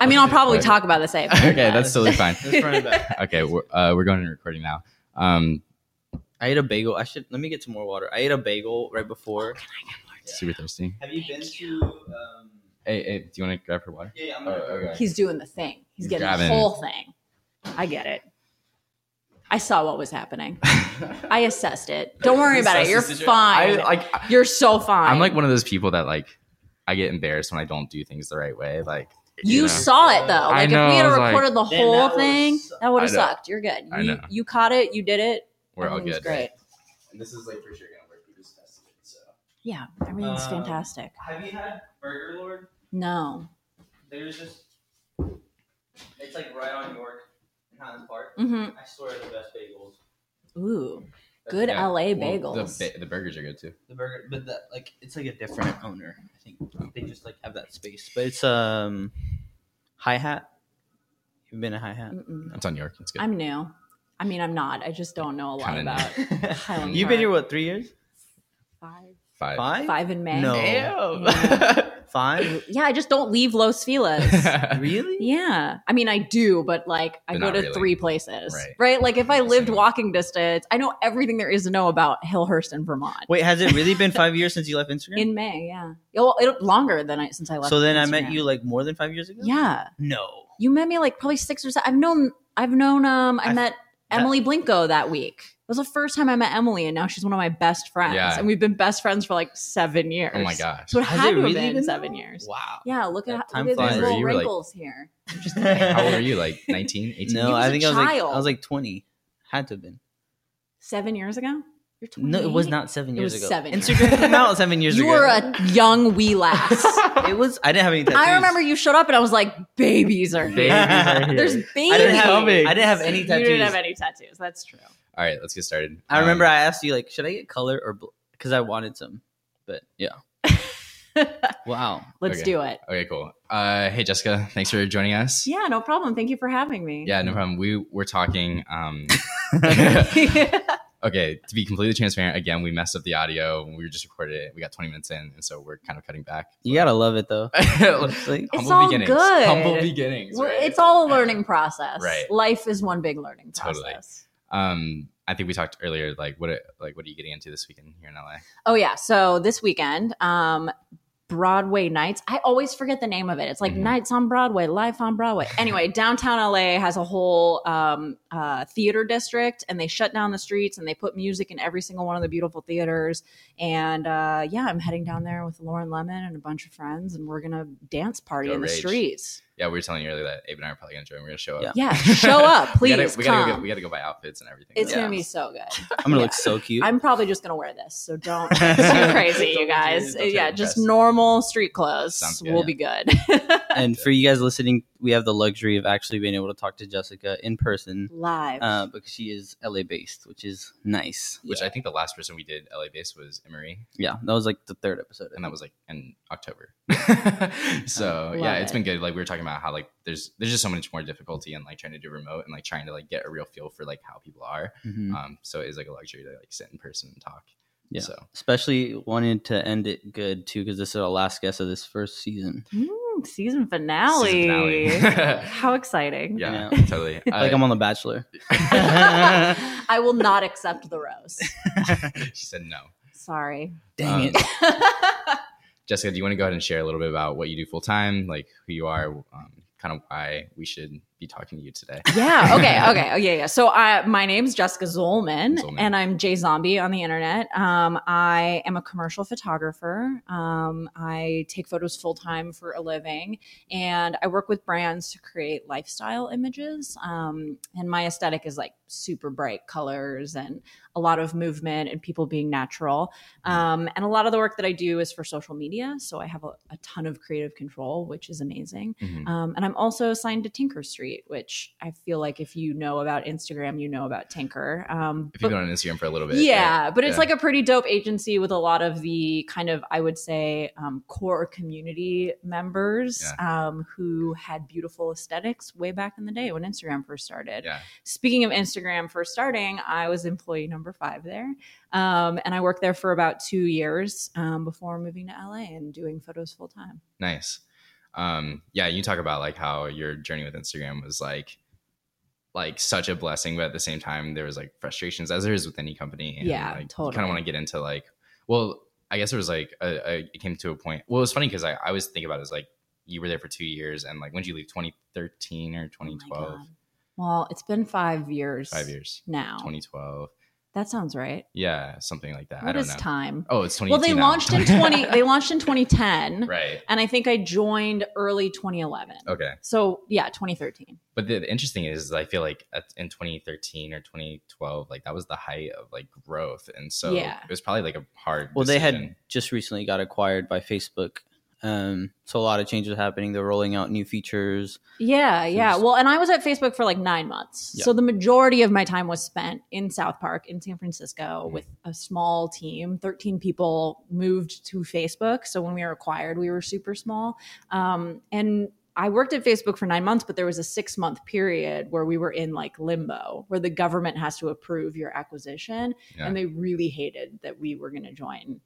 I mean, I'll probably Right. talk about the same. okay, that's totally fine. Let's run it back. Okay, we're, uh, we're going and recording now. Um, I ate a bagel. I should let me get some more water. I ate a bagel right before. Can I get more? super thirsty. Have you been to? Um, Hey, hey, do you want to grab her water? yeah, yeah, I'm Oh, gonna- okay. He's doing the thing. He's He's getting grabbing- the whole thing. I get it. I saw what was happening. I assessed it. Don't worry about it. You're fine. I like. You're so fine. I'm like one of those people that like. I get embarrassed when I don't do things the right way. Like you know. saw it though. I Like know, if we had I was like- recorded the whole that thing, sucked. that would have sucked. You're good. I You know. you caught it. You did it. we're all good. Great. And this is like for sure gonna work. We just tested it. So Yeah, everything's Um, fantastic. Have you had Burger Lord? No. There's just. It's like right on York in Highland Park. Mm-hmm. I swear the best bagels. Ooh, good Yeah, LA well, bagels. The, the burgers are good too. The burger, but that like it's like a different owner. I think they just like have that space, but it's um, hi hat. You've been a hi hat. That's on York. It's good. I'm new. I mean, I'm not. I just don't know a lot Kinda about Highland You've been here what three years? five. Five. Five. Five in May. No. Yeah. Five. Yeah, I just don't leave Los Feliz. really? Yeah. I mean, I do, but like I But go to really. three places. Right. Like if I lived walking distance, I know everything there is to know about Hillhurst and Vermont. Wait, has it really been five years since you left Instagram? In May, yeah. Well, it, longer than I since I left. so then I met you like more than five years ago. Yeah. No. You met me like probably six or seven. I've known I've known um I, I- met that- Emily Blincoe that week. It was the first time I met Emily, and now she's one of my best friends. Yeah. And we've been best friends for like seven years. oh my gosh. So it Has had it to have really been, been seven that years. Wow. Yeah, look That at time look at flies. these Were little you, like- wrinkles here. How old are you? Like 19, 18? No, was I a think I was like I was like twenty. Had to have been. Seven years ago? You're 28? No, it was not seven It years was ago. seven years Instagram came out seven years You ago. You were a young wee lass. It was. I didn't have any tattoos. I remember you showed up and I was like, babies are here. Babies are here. There's babies. I didn't have. Coming. I didn't have any You didn't have any tattoos. That's true. All right, let's get started. I remember Um, I asked you like, should I get color or because I wanted some, but yeah. wow. Let's Okay. do it. Okay, cool. Uh, hey, Jessica, thanks for joining us. Yeah, no problem. Thank you for having me. Yeah, no problem. We were talking. Um, okay, to be completely transparent, again, we messed up the audio. We were just recorded it. We got 20 minutes in, and so we're kind of cutting back. You gotta love it though. Humble It's all beginnings. good. Humble beginnings. Right? It's all a learning process. Right. Life is one big learning Totally. Um, I think we talked earlier. Like, what? Like, what are you getting into this weekend here in LA? Oh yeah. So this weekend, um, Broadway Nights. I always forget the name of it. It's like Mhm. Nights on Broadway, Life on Broadway. Anyway, downtown LA has a whole um, uh, theater district, and they shut down the streets and they put music in every single one of the beautiful theaters. And uh, yeah, I'm heading down there with Lauren Lemon and a bunch of friends, and we're gonna dance party Go in the streets. Yeah, we were telling you earlier that Abe and I are probably gonna join. We're gonna show up. Yeah. Yeah, show up, we please. gotta, we gotta go. We gotta go buy outfits and everything. it's Yeah. gonna be so good. I'm gonna Yeah. look so cute. I'm probably just gonna wear this, so don't get too crazy, Don't you guys. too- yeah, just impressed. normal street clothes. Good. We'll be good. and for you guys listening, we have the luxury of actually being able to talk to Jessica in person Live. uh, because she is LA based, which is nice. Which I think the last person we did LA based was Emery, Yeah, that was like the third episode. and that was like in October. so Love yeah, it's it. been good. Like we were talking about how like there's there's just so much more difficulty in like trying to do remote and like trying to like get a real feel for like how people are. Mhm. Um, so it is like a luxury to like sit in person and talk. Yeah. So Especially wanted to end it good too, because this is our last guest of this first season. Mm, season finale. Season finale. How exciting. yeah, Yeah. totally. like Uh, I'm on The Bachelor. I will not accept the rose. she said no. Sorry. Dang Um, it. Jessica, do you want to go ahead and share a little bit about what you do full time, like who you are, um, kind of why we should be talking to you today? yeah. Okay. Okay. Oh, yeah. Yeah. So, I, my name's Jessica Zollman, Zollman. and I'm Jay Zombie on the internet. Um, I am a commercial photographer. Um, I take photos full time for a living, and I work with brands to create lifestyle images. Um, and my aesthetic is like super bright colors and a lot of movement and people being natural. Um, and a lot of the work that I do is for social media. So I have a, a ton of creative control, which is amazing. Mhm. Um, and I'm also assigned to Tinker Street, which I feel like if you know about Instagram, you know about Tinker. Um, If you've been on Instagram for a little bit, yeah, right? but it's Yeah. like a pretty dope agency with a lot of the kind of, I would say, um, core community members um, who had beautiful aesthetics way back in the day when Instagram first started. yeah, Speaking of Instagram first starting, I was employee number five there. Um, and I worked there for about two years um, before moving to LA and doing photos full time. nice. Um, yeah, you talk about like how your journey with Instagram was like like such a blessing, but at the same time there was like frustrations as there is with any company. And, Yeah, like, totally. kind of want to get into like, well, I guess it was like a, a it came to a point. Well, it was funny because I, I always think about it as like you were there for two years, and like when did you leave? 2013 or Oh 2012? God. Well, it's been five years. Five years. now. 2012. That sounds right. Yeah, something like that. I What don't is know. time? Oh, it's 20. Well, they launched in twenty. They launched in 2010, right. and I think I joined early 2011. Okay. So yeah, 2013. But the, the interesting is, I feel like at, in 2013 or 2012, like that was the height of like growth, and so Yeah. it was probably like a hard. Well, they had just recently got acquired by Facebook. Um, so a lot of changes happening. They're rolling out new features. Yeah, yeah. Well, and I was at Facebook for like nine months. Yeah. So the majority of my time was spent in South Park in San Francisco Mhm. with a small team. 13 people moved to Facebook. So when we were acquired, we were super small. Um, and I worked at Facebook for nine months, but there was a six month period where we were in like limbo, where the government has to approve your acquisition. Yeah. And they really hated that we were going to join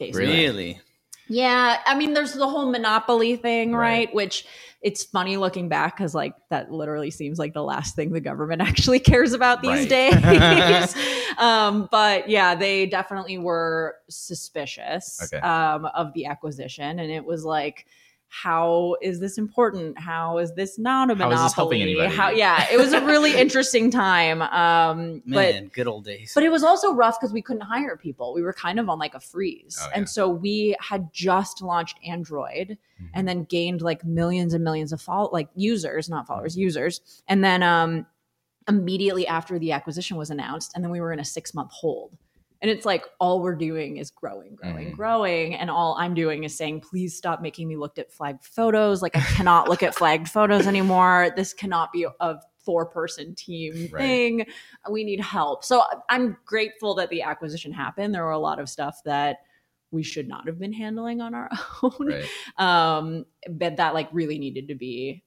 Facebook. Really? Yeah, I mean, there's the whole monopoly thing, right? Right. Which it's funny looking back because, like, that literally seems like the last thing the government actually cares about these Right. days. um, but yeah, they definitely were suspicious Okay. um, of the acquisition, and it was like. How is this important? How is this not a How monopoly? is this helping anybody? How, yeah, it was a really interesting time. Um, but Man, good old days. but it was also rough because we couldn't hire people. We were kind of on like a freeze. Oh, yeah. And so we had just launched Android Mhm. and then gained like millions and millions of follow like users, not followers, users. And then um immediately after the acquisition was announced, and then we were in a six month hold. And it's like all we're doing is growing, growing, Mhm. growing. And all I'm doing is saying, please stop making me look at flagged photos. Like I cannot look at flagged photos anymore. This cannot be a four person team Right. thing. We need help. So I'm grateful that the acquisition happened. There were a lot of stuff that we should not have been handling on our own. Right. Um, but that like really needed to be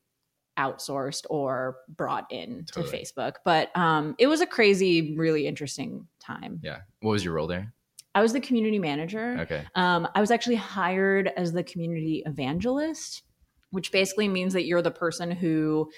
outsourced or brought in Totally. to Facebook. But um, it was a crazy, really interesting time. Yeah. What was your role there? I was the community manager. Okay. Um, I was actually hired as the community evangelist, which basically means that you're the person who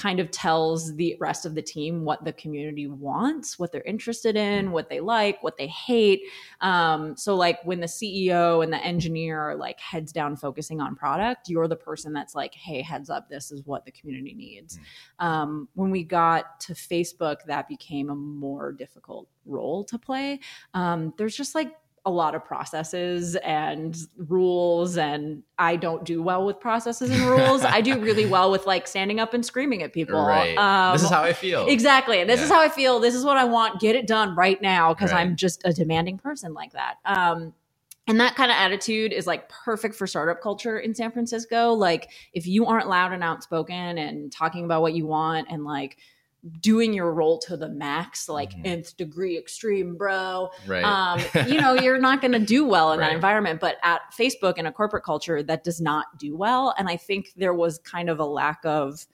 kind of tells the rest of the team what the community wants, what they're interested in, what they like, what they hate. Um, so, like when the CEO and the engineer are like heads down focusing on product, you're the person that's like, hey, heads up, this is what the community needs. Um, when we got to Facebook, that became a more difficult role to play. Um, there's just like a lot of processes and rules and I don't do well with processes and rules. I do really well with like standing up and screaming at people. Right. Um, this is how I feel. Exactly. This is how I feel. This is what I want. Get it done right now because Right. I'm just a demanding person like that. Um, and that kind of attitude is like perfect for startup culture in San Francisco. Like, if you aren't loud and outspoken and talking about what you want and like doing your role to the max, like Mhm. nth degree extreme, bro, Right. um, you know, you're not going to do well in that environment. But at Facebook in a corporate culture, that does not do well. And I think there was kind of a lack of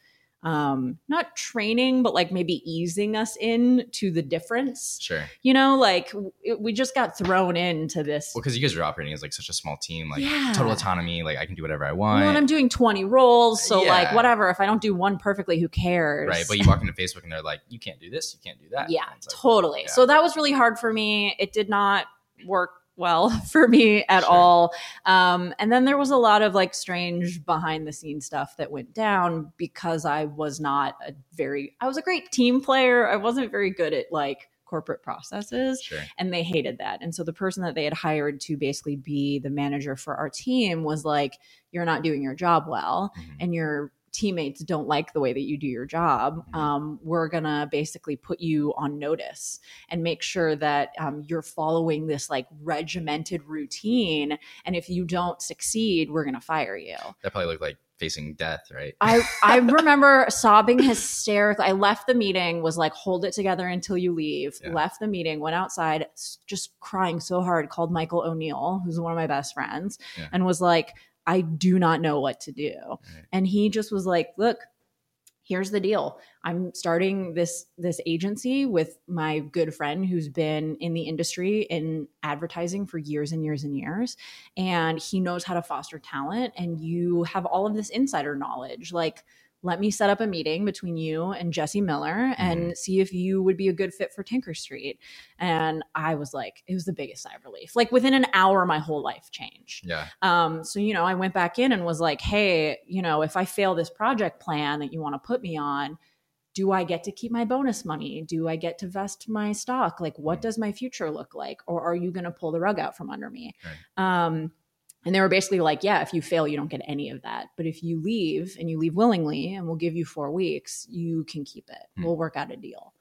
um, not training, but like maybe easing us in to the difference. sure. You know, like we just got thrown into this. Well, because you guys are operating as like such a small team, like Yeah. total autonomy. Like I can do whatever I well, want. and I'm doing 20 roles. So, like, whatever. If I don't do one perfectly, who cares? right. But you walk into Facebook and they're like, you can't do this. You can't do that. Yeah, like, totally. yeah. So that was really hard for me. It did not work well for me at Sure. all. Um, and then there was a lot of like strange behind the scenes stuff that went down because I was not a very, I was a great team player. I wasn't very good at like corporate processes Sure. and they hated that. And so the person that they had hired to basically be the manager for our team was like, you're not doing your job well Mhm. and your teammates don't like the way that you do your job, Mhm. um, we're gonna basically put you on notice and make sure that um, you're following this like regimented routine. And if you don't succeed, we're gonna fire you. That probably looked like facing death, right? I I remember sobbing hysterically. I left the meeting, was like, "Hold it together until you leave." Yeah. Left the meeting, went outside, just crying so hard. Called Michael O'Neill, who's one of my best friends, Yeah. and was like, "I do not know what to do." And he just was like, "Look." here's the deal i'm starting this this agency with my good friend who's been in the industry in advertising for years and years and years and he knows how to foster talent and you have all of this insider knowledge like let me set up a meeting between you and Jesse Miller and see if you would be a good fit for Tinker Street. And I was like, it was the biggest sigh of relief. Like within an hour, my whole life changed. Yeah. Um, so, you know, I went back in and was like, hey, you know, if I fail this project plan that you want to put me on, do I get to keep my bonus money? Do I get to vest my stock? Like, what Mm. does my future look like? Or are you going to pull the rug out from under me? Right. Um, and they were basically like, yeah, if you fail, you don't get any of that. But if you leave and you leave willingly and we'll give you four weeks, you can keep it. Hmm. We'll work out a deal.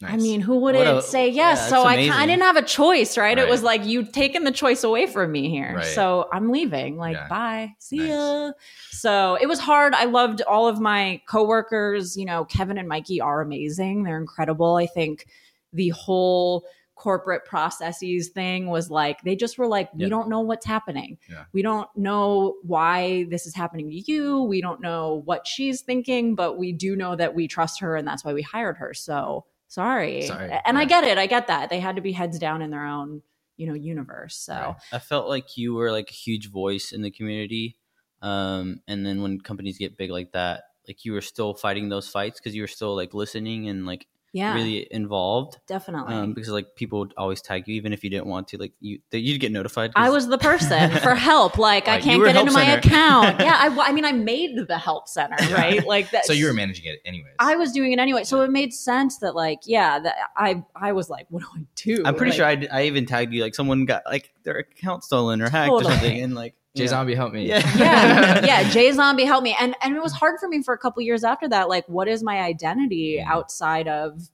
I mean, who wouldn't a- say yes? yeah, so I. I didn't have a choice, right? It was like you taken the choice away from me here. Right. So I'm leaving. Like, Yeah. bye. See Nice. ya. So it was hard. I loved all of my coworkers. You know, Kevin and Mikey are amazing. They're incredible. I think the whole corporate processes thing was like they just were like we Yeah. don't know what's happening Yeah. we don't know why this is happening to you we don't know what she's thinking but we do know that we trust her and that's why we hired her so sorry, Sorry. and i get it i get that they had to be heads down in their own you know universe so Right. I felt like you were like a huge voice in the community. Um, and then when companies get big like that, like you were still fighting those fights because you were still like listening and like yeah really involved. definitely Um, because like people would always tag you even if you didn't want to. Like you, you'd get notified. i was the person for help. Like I can't get into my account. Yeah, I, I mean, I made the help center, right? Like that. So you were managing it anyways. I was doing it anyway, so it made sense that, like, yeah, that I I was like, what do I do? I'm pretty Like, sure I even tagged you like someone got like their account stolen or hacked Totally. or something, and like Jay yeah. Zombie help me. Yeah. yeah, yeah. Jay Zombie helped me, and and it was hard for me for a couple years after that. Like, what is my identity Mhm. outside of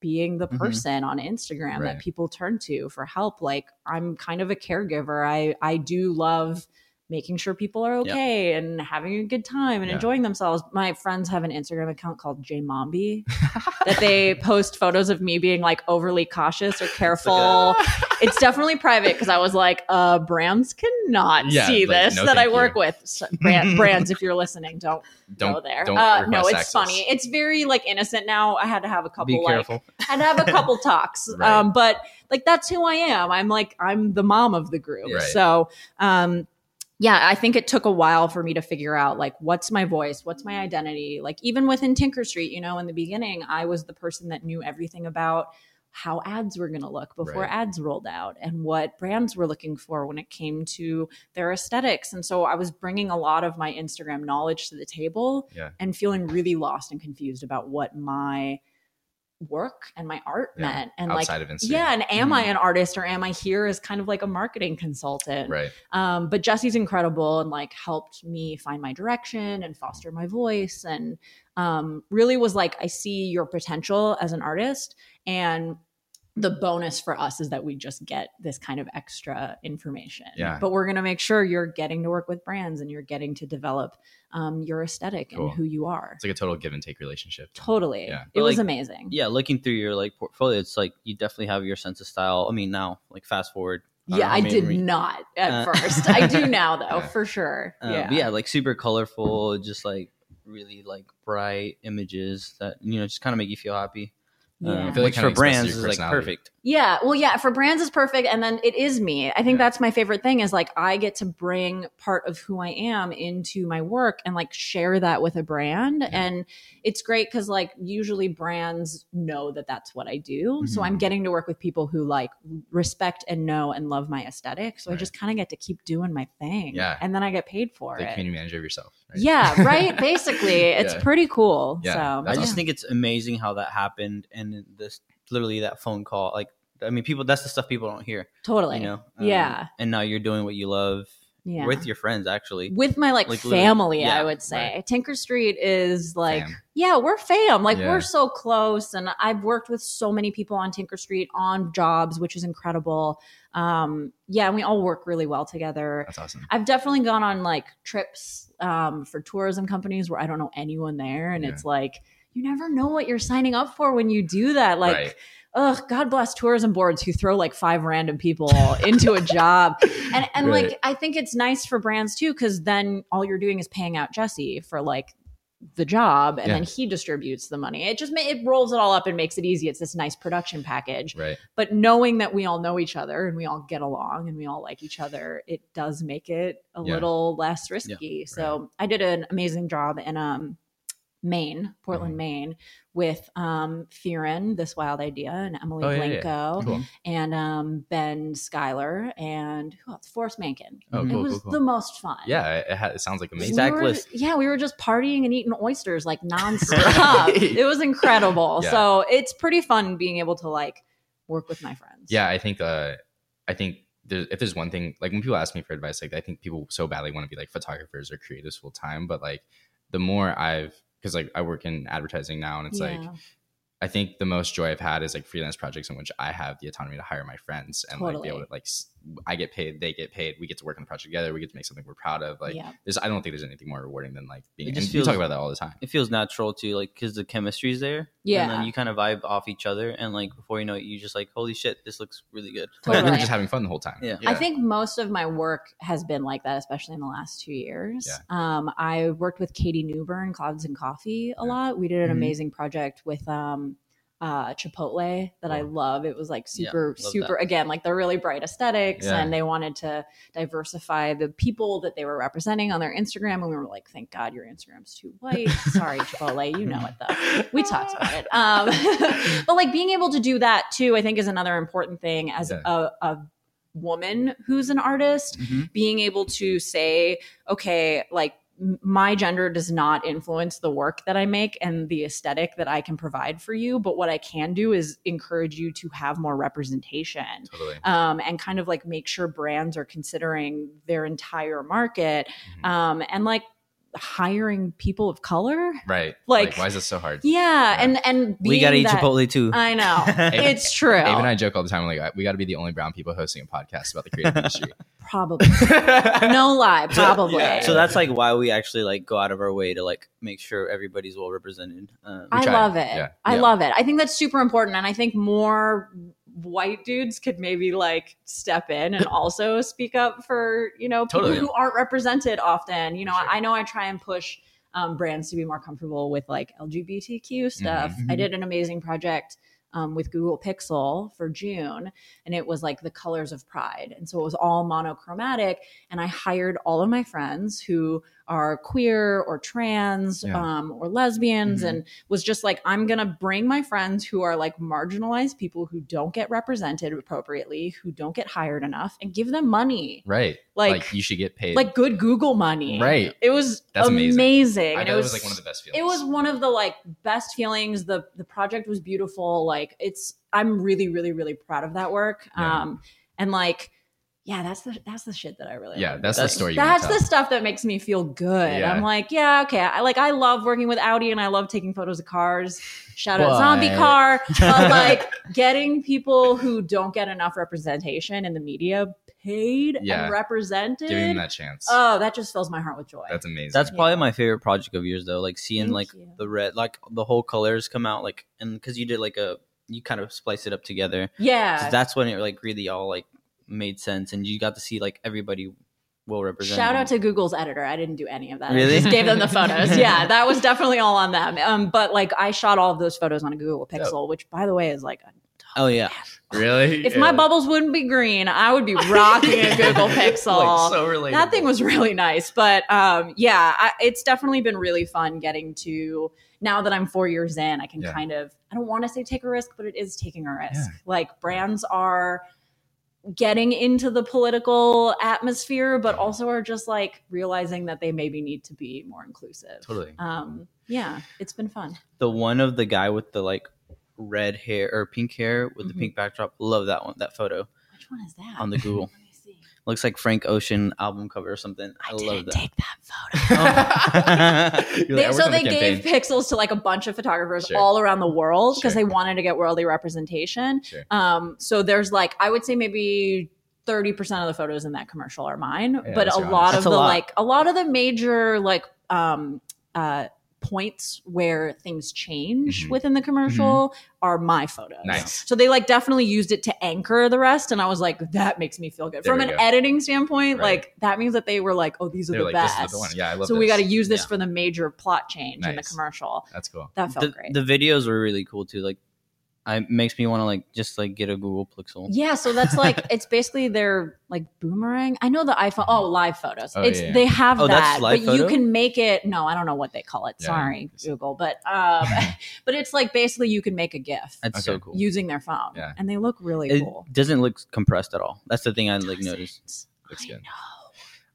being the Mhm. person on Instagram that people turn to for help? Like, I'm kind of a caregiver. I I do love making sure people are Yep. okay and having a good time and Yeah. enjoying themselves. My friends have an Instagram account called J Mombi that they post photos of me being like overly cautious or careful. it's definitely private because I was like, uh, brands cannot Yeah, see like, this no, that I work you. with. So, brand, brands, if you're listening, don't, Don't go there. Don't uh, no, it's access. funny. It's very like innocent now. I had to have a couple Be like careful. had to have a couple talks. Right. Um, but like that's who I am. I'm like I'm the mom of the group. Right. So um yeah, I think it took a while for me to figure out like what's my voice, what's my identity. Like even within Tinker Street, you know, in the beginning, I was the person that knew everything about how ads were going to look before Right. ads rolled out and what brands were looking for when it came to their aesthetics. And so I was bringing a lot of my Instagram knowledge to the table Yeah. and feeling really lost and confused about what my work and my art Yeah. meant and Outside like of Instagram. yeah and am Mhm. i an artist or am i here as kind of like a marketing consultant Right. um, but jesse's incredible and like helped me find my direction and foster my voice and um, really was like i see your potential as an artist and the bonus for us is that we just get this kind of extra information Yeah. but we're going to make sure you're getting to work with brands and you're getting to develop um, your aesthetic Cool. and who you are It's like a total give and take relationship. totally Yeah. it But, was like, amazing Yeah, looking through your like portfolio, it's like you definitely have your sense of style. I mean, now like fast forward. don't Yeah, know I did re- not at Uh, first. I do now though, Yeah. for sure. Um, yeah. yeah, like super colorful, just like really like bright images that you know just kind of make you feel happy. Yeah. Um, I feel like which for brands is like perfect. Yeah, well, yeah, for brands is perfect, and then it is me. I think Yeah. that's my favorite thing is like I get to bring part of who I am into my work and like share that with a brand, Yeah. and it's great because like usually brands know that that's what I do, so Mhm. I'm getting to work with people who like respect and know and love my aesthetic, so I just kind of get to keep doing my thing, Yeah. and then I get paid for The it. community manager of yourself. Right? Yeah, right. Basically, it's Yeah. pretty cool. Yeah, so I just awesome. think it's amazing how that happened, and this literally that phone call. Like, I mean, people that's the stuff people don't hear. totally. You know? Yeah. Um, and now you're doing what you love yeah. with your friends, actually. with my like, Like, family yeah, i would say right. tinker street is like Fam. yeah we're fam like Yeah. we're so close and i've worked with so many people on tinker street on jobs which is incredible um yeah and we all work really well together That's awesome. i've definitely gone on like trips um for tourism companies where i don't know anyone there and it's like you never know what you're signing up for when you do that like Right. ugh, God bless tourism boards who throw like five random people into a job. And and Right. like I think it's nice for brands too, because then all you're doing is paying out Jesse for like the job and Yeah. then he distributes the money. It just it rolls it all up and makes it easy. It's this nice production package. Right. But knowing that we all know each other and we all get along and we all like each other, it does make it a Yeah. little less risky. So I did an amazing job and um Maine, Portland, Mhm. Maine, with um Theron, This Wild Idea, and Emily Oh, yeah, yeah. Blincoe, Cool. and um Ben Schuyler, and who else? Forrest Mankin. Oh, it cool, was cool, cool. the most fun. Yeah, it, it sounds like amazing. Zach we were, list. Yeah, we were just partying and eating oysters like nonstop. It was incredible. Yeah. So it's pretty fun being able to like work with my friends. Yeah, I think uh I think there, if there's one thing like when people ask me for advice, like I think people so badly want to be like photographers or creatives full time, but like the more I've because like I work in advertising now and it's like I think the most joy I've had is like freelance projects in which I have the autonomy to hire my friends and like be able to like I get paid, they get paid, we get to work on the project together, we get to make something we're proud of. Like yeah. there's I don't think there's anything more rewarding than like being It and just you talk about that all the time. it feels natural too, like because the chemistry's there. and Yeah. then you kind of vibe off each other, and like before you know it, you just like, holy shit, this looks really good. We were just having fun the whole time. Yeah. I think most of my work has been like that, especially in the last two years. Um, I worked with Katie Newburn, Clouds and Coffee, a Yeah. lot. We did an Mhm. amazing project with um, uh, Chipotle that I love. It was like super, love super. that. Again, like the really bright aesthetics, Yeah. and they wanted to diversify the people that they were representing on their Instagram. And we were like, "Thank God your Instagram's too white." Sorry, Chipotle, you know it though we talked about it. Um, but like being able to do that too, I think is another important thing as Yeah. a, a woman who's an artist, Mhm. being able to say, okay, like my gender does not influence the work that I make and the aesthetic that I can provide for you. But what I can do is encourage you to have more representation Totally. um, and kind of like make sure brands are considering their entire market Mhm. um, and like hiring people of color. right. like- why is this so hard? Yeah, and and we gotta eat that- Chipotle too. I know it's true. Abe and I joke all the time, like we got to be the only brown people hosting a podcast about the creative industry. Probably no lie, probably. Yeah. so that's like why we actually like go out of our way to like make sure everybody's well represented. Um, I try. love it. Yeah. I Yeah. love it. I think that's super important, and I think more white dudes could maybe like step in and also speak up for you know people Totally. who aren't represented often. You know, Sure. I know I try and push um, brands to be more comfortable with like LGBTQ stuff. Mhm. I did an amazing project. Um, with Google Pixel for June, and it was like the colors of pride. And so it was all monochromatic. And I hired all of my friends who are queer or trans Yeah. um, or lesbians, Mhm. and was just like, I'm to bring my friends who are like marginalized people who don't get represented appropriately, who don't get hired enough, and give them money. right. Like, Like, you should get paid. Like good Google money. Right. It was That's amazing. amazing. I and know it was, like one of the best feelings. it was one of the like best feelings. The the project was beautiful. Like it's I'm really, really, really proud of that work. Yeah. Um and like yeah, that's the that's the shit that I really Yeah, love that's the story you wanna That's the stuff that makes me feel good. Yeah. I'm like, yeah, okay. I like I love working with Audi and I love taking photos of cars. Shout out What? zombie car. But like getting people who don't get enough representation in the media paid Yeah. and represented. giving them that chance. oh, that just fills my heart with joy. That's amazing. That's probably Yeah. my favorite project of yours though. Like seeing Thank like you. the red, like the whole colors come out, like and because you did like a you kind of splice it up together. yeah. So that's when it like really all like made sense, and you got to see like everybody well represented. Shout out to Google's editor. I didn't do any of that. Really? I just gave them the photos. yeah, that was definitely all on them. Um, but like I shot all of those photos on a Google Pixel, which by the way is like, a oh yeah, really. if my bubbles wouldn't be green, I would be rocking a Google Pixel. like so relatable. that thing was really nice. But um, yeah, I, it's definitely been really fun getting to now that I'm four years in, I can Yeah. kind of I don't want to say take a risk, but it is taking a risk. Yeah. Like brands are getting into the political atmosphere, but also are just like realizing that they maybe need to be more inclusive. totally. Um, yeah, it's been fun. the one of the guy with the like red hair or pink hair with Mhm. the pink backdrop. Love that one. That photo Which one is that? on the Google Let me see. Looks like Frank Ocean album cover or something. I, I, love that. take that photo. You're like, They- so on the they gave pixels to like a bunch of photographers Sure. all around the world because Sure. they wanted to get worldly representation. Sure. Um, so there's like I would say maybe. 30% of the photos in that commercial are mine, but a lot honest. of That's a the lot. like a lot of the major like um uh points where things change Mhm. within the commercial are my photos. Nice. So they like definitely used it to anchor the rest, and I was like, that makes me feel good. There From an go. editing standpoint, Right. like that means that they were like, oh, these are They're the like, best. this is the one. Yeah, I love so we got to use this Yeah. for the major plot change in the commercial. That's cool. That felt the, great. the videos were really cool too. Like, I makes me want to like just like get a Google Pixel. Yeah, so that's like it's basically their like boomerang. I know the iPhone. Oh, live photos. Oh, it's yeah, yeah. they have Oh, that's that, live but you can make it. No, I don't know what they call it. Yeah. Sorry, Google. But um, but it's like basically you can make a GIF That's so cool. using their phone, Yeah. and they look really cool. it cool. doesn't look compressed at all. That's the thing I like noticed. Looks I good. know.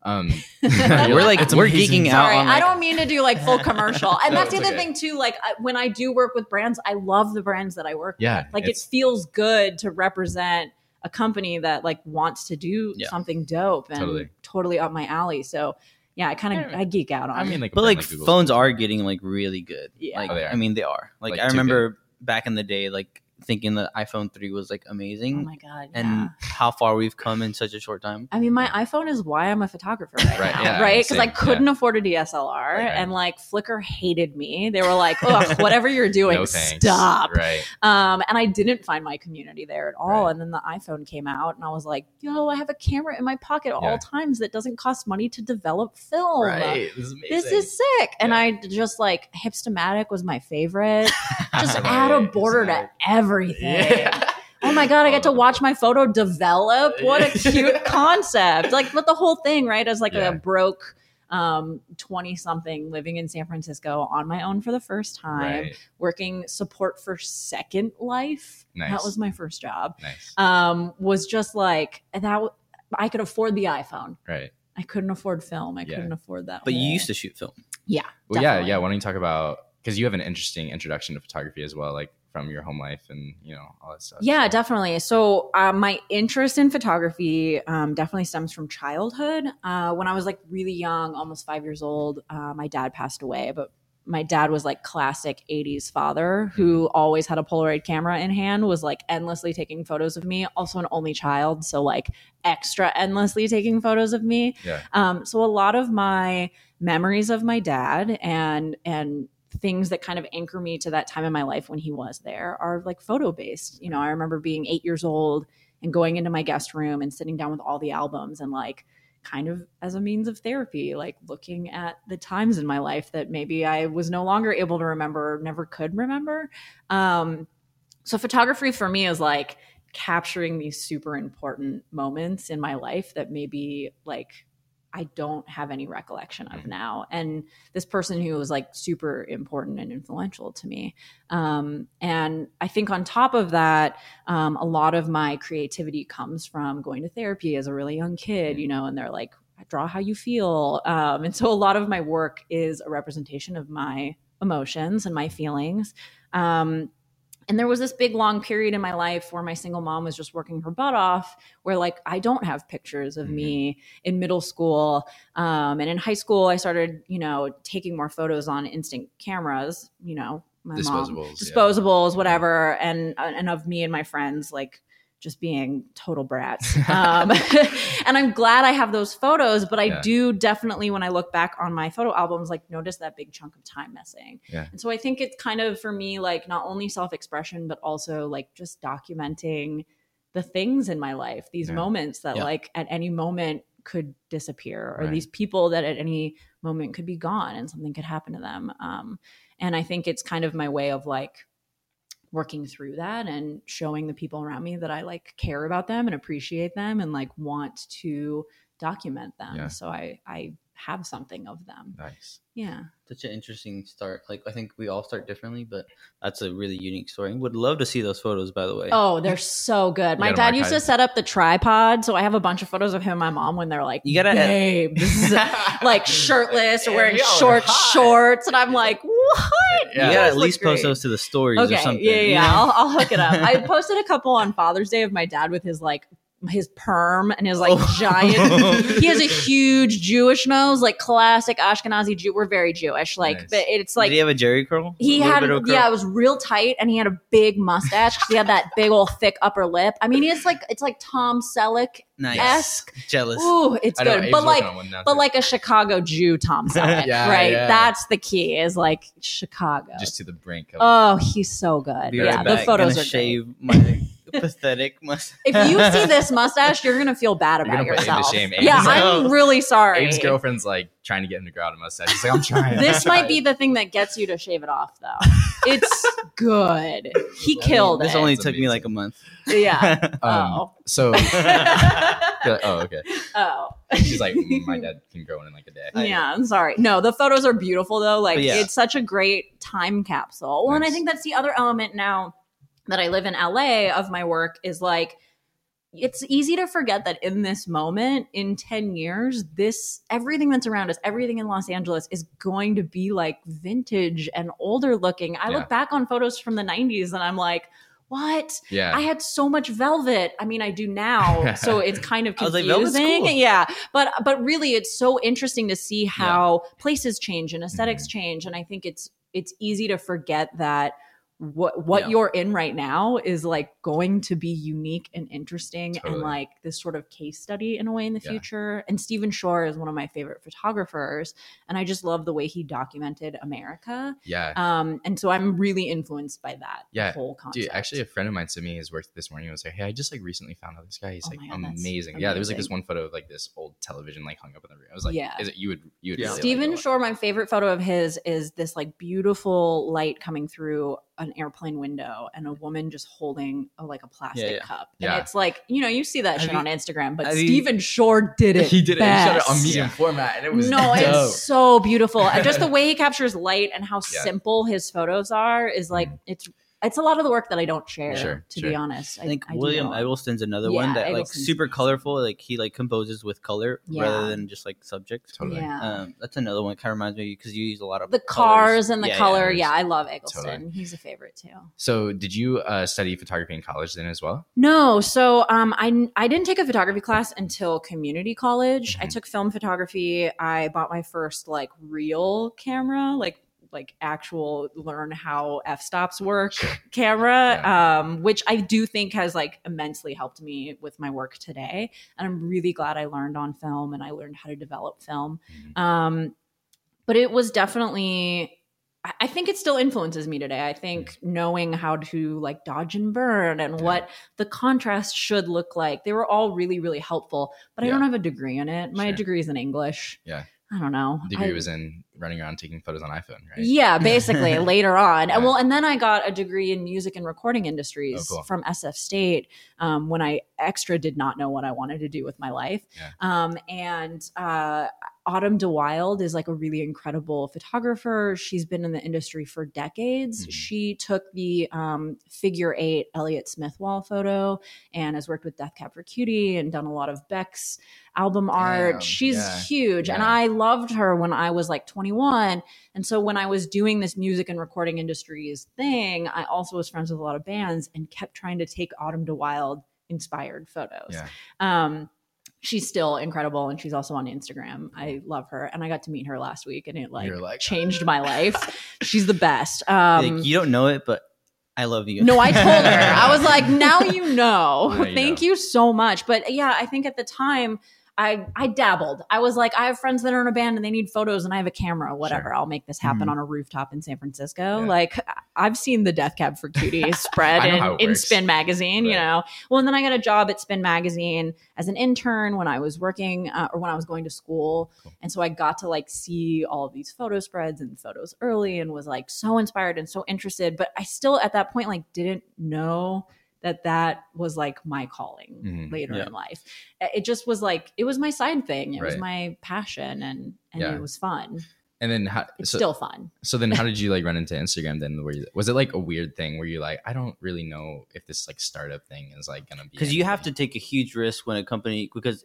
Um, we're like It's we're amazing. geeking out Sorry, on. I don't mean to do like full commercial. And No, that's the other okay. thing too. Like I, when I do work with brands, I love the brands that I work Yeah, with. Like it feels good to represent a company that like wants to do Yeah. something dope and Totally. totally. up my alley. So yeah, I kind of Yeah. I geek out on. I mean, like, but brand like phones are getting like really good. Yeah. Like Oh. I mean they are. Like, Like, I too remember back in the day, like thinking the iPhone three was like oh amazing, my god. and yeah. how far we've come in such a short time. I mean, my iPhone is why I'm a photographer right, Right, now, yeah, right? Because I couldn't afford a DSLR, right. and like Flickr hated me. They were like, "Ugh, whatever you're doing, no stop." Right. Um, and I didn't find my community there at all. Right. And then the iPhone came out, and I was like, "Yo, I have a camera in my pocket at Yeah. all times that doesn't cost money to develop film." Right. This is. This is sick. And Yeah. I just like Hipstamatic was my favorite. Just Right. add a border to Right. Everything. Yeah. Oh my god, I Oh, get to watch my photo develop. What a cute concept. Like but the whole thing, right? As like Yeah. a broke um 20 something living in San Francisco on my own for the first time, Right. working support for Second Life. That was my first job. Nice. Um was just like that I could afford the iPhone. right. I couldn't afford film. I Yeah. couldn't afford that. But you used to shoot film. Yeah. Well, yeah, yeah. Why don't you talk about because you have an interesting introduction to photography as well, like from your home life and you know all that stuff. Yeah, So- definitely. So uh, my interest in photography um, definitely stems from childhood. Uh, when I was like really young, almost five years old, uh, my dad passed away. But my dad was like classic '80s father who always had a Polaroid camera in hand, was like endlessly taking photos of me. Also an only child, so like extra endlessly taking photos of me. Yeah. Um, so a lot of my memories of my dad and and things that kind of anchor me to that time in my life when he was there are like photo based. You know, I remember being eight years old and going into my guest room and sitting down with all the albums and like kind of as a means of therapy, like looking at the times in my life that maybe I was no longer able to remember or never could remember. Um, so photography for me is like capturing these super important moments in my life that maybe like I don't have any recollection of Mhm. now. And this person who was like super important and influential to me. Um, and I think on top of that, um, a lot of my creativity comes from going to therapy as a really young kid, you know, and they're like, draw how you feel. Um, and so a lot of my work is a representation of my emotions and my feelings. Um, and there was this big long period in my life where my single mom was just working her butt off, where like I don't have pictures of me mm-hmm. in middle school. Um, and in high school, I started, you know, taking more photos on instant cameras, you know, my mom Disposables. yeah. disposables, mm-hmm. whatever, and uh, and of me and my friends like just being total brats. Um, and I'm glad I have those photos, but I Yeah. do definitely, when I look back on my photo albums, like notice that big chunk of time missing. Yeah. And so I think it's kind of for me like not only self expression, but also like just documenting the things in my life, these Yeah. moments that like at any moment could disappear, or Right. these people that at any moment could be gone and something could happen to them. Um, and I think it's kind of my way of like working through that and showing the people around me that I like care about them and appreciate them and like want to document them. Yeah. So I I have something of them. Nice. Yeah. Such an interesting start. Like I think we all start differently, but that's a really unique story. Would love to see those photos, by the way. Oh, they're so good. My dad used to set up the tripod, so I have a bunch of photos of him and my mom when they're like, You gotta- uh, babe, like shirtless or wearing short hot. shorts, and I'm like, what? Yeah. you You gotta at look least post great. those to the stories Okay, or something. yeah, yeah, yeah. I'll, I'll hook it up. I posted a couple on Father's Day of my dad with his like his perm and his like Oh. giant. he has a huge Jewish nose, like classic Ashkenazi Jew. We're very Jewish, like, Nice. but it's like Did he have a Jheri curl? he had, bit of a curl? yeah, it was real tight, and he had a big mustache because he had that big old thick upper lip. I mean, he's like it's like Tom Selleck nice. esque. Jealous. Ooh, it's I know, good, Abe's but like on but too. like a Chicago Jew Tom Selleck, Yeah, right? yeah. That's the key. Is like Chicago. just to the brink of oh, he's so good. Be yeah, right the photos are great. my pathetic mustache. If you see this mustache, you're gonna feel bad You're about put Abe to yourself. shame. Abe yeah, is I'm really sorry. Abe's girlfriend's like trying to get him to grow out a mustache. He's like, I'm trying. This I'm might trying." be the thing that gets you to shave it off, though. It's good. He killed this it. only It's took me like a month. yeah. Um, oh. So, like, oh, okay. oh. She's like, "Mm, my dad can grow one in like a day. Yeah, I'm sorry. No, the photos are beautiful though. Like yeah. it's such a great time capsule. Well, and I think that's the other element now that I live in LA of my work is like it's easy to forget that in this moment in 10 years this everything that's around us everything in los angeles is going to be like vintage and older looking i Yeah. look back on photos from the 90s and i'm like what Yeah. I had so much velvet. I mean, I do now, so it's kind of I was like, confusing. cool. Yeah, but but really, it's so interesting to see how places change and esthetics Mhm. change, and I think it's it's easy to forget that what what Yeah. you're in right now is like going to be unique and interesting and like this sort of case study in a way in the Yeah. future. And Stephen Shore is one of my favorite photographers, and I just love the way he documented America. yeah. Um, and so I'm really influenced by that Yeah. whole concept. Dude, actually, a friend of mine sent me his work this morning. and was like, "Hey, I just like recently found out this guy. He's Oh like God, that's amazing. Yeah, there was like this one photo of like this old television like hung up in the room. I was like, Yeah. is it you would you would Yeah. really, Stephen go- Shore, my favorite photo of his is this like beautiful light coming through an airplane window and a woman just holding a, like a plastic yeah. cup. Yeah. And it's like, you know, you see that Have shit you- on Instagram, but have you- Stephen Shore did it. He did it. He shot it on medium Yeah. format, and it was no, dope. it's so beautiful. And just the way he captures light and how Yeah. simple his photos are is like Mhm. it's it's a lot of the work that I don't share, Sure, to sure. be honest. I think do William not. Eggleston's another Yeah, one that like super colorful. Like he like composes with color Yeah. rather than just like subject. Totally. Yeah. Um, that's another one. Kind of reminds me because you use a lot of the colors. cars and the Yeah, color. yeah. Yeah, I love Eggleston. Totally. He's a favorite too. So, did you uh, study photography in college then as well? No, so um, I I didn't take a photography class until community college. I Mhm. took film photography. I bought my first like real camera, like like actual learn how f stops work camera, um, which I do think has like immensely helped me with my work today. And I'm really glad I learned on film and I learned how to develop film. Mhm. Um, but it was definitely. I- think it still influences me today. I think knowing how to like dodge and burn and Yeah. what the contrast should look like, they were all really, really helpful. But I don't have a degree in it. My Sure. degree is in English. Yeah. I don't know. Degree I- was in running around taking photos on iPhone, right? yeah, basically later on. Yeah. And well, and then I got a degree in music and recording industries Oh, cool. from SF State um, when I extra did not know what I wanted to do with my life. Yeah. Um, and uh, Autumn de Wilde is like a really incredible photographer. She's been in the industry for decades. Mhm. She took the um, figure eight Elliott Smith wall photo and has worked with Death Cab for Cutie and done a lot of Beck's album art. Damn, She's yeah, huge. And. I loved her when I was like 21. And so when I was doing this music and recording industries thing, I also was friends with a lot of bands and kept trying to take Autumn de Wilde inspired photos. Yeah. Um, she's still incredible and she's also on Instagram. I love her. And I got to meet her last week and it like, like, changed my life. She's the best. Um, like, you don't know it, but I love you. no, I told her. I was like, now you know. Now you Thank know. you so much. But yeah, I think at the time I I dabbled. I was like, I have friends that are in a band and they need photos and I have a camera, whatever. Sure. I'll make this happen Mhm. on a rooftop in San Francisco. Yeah. Like I've seen the Death Cab for Cuties spread I know how in, in. Spin magazine, you know. Well, and then I got a job at Spin magazine as an intern when I was working uh, or when I was going to school. Cool. And so I got to like see all of these photo spreads and photos early and was like so inspired and so interested. But I still at that point like didn't know that that was like my calling Mhm. later Yeah. in life. It just was like it was my side thing. It was my passion and and Yeah. it was fun. And then how? It's so, still fun. so then, how did you like run into Instagram? Then, where you, was it like a weird thing where you like, I don't really know if this like startup thing is like gonna be because you have to take a huge risk when a company because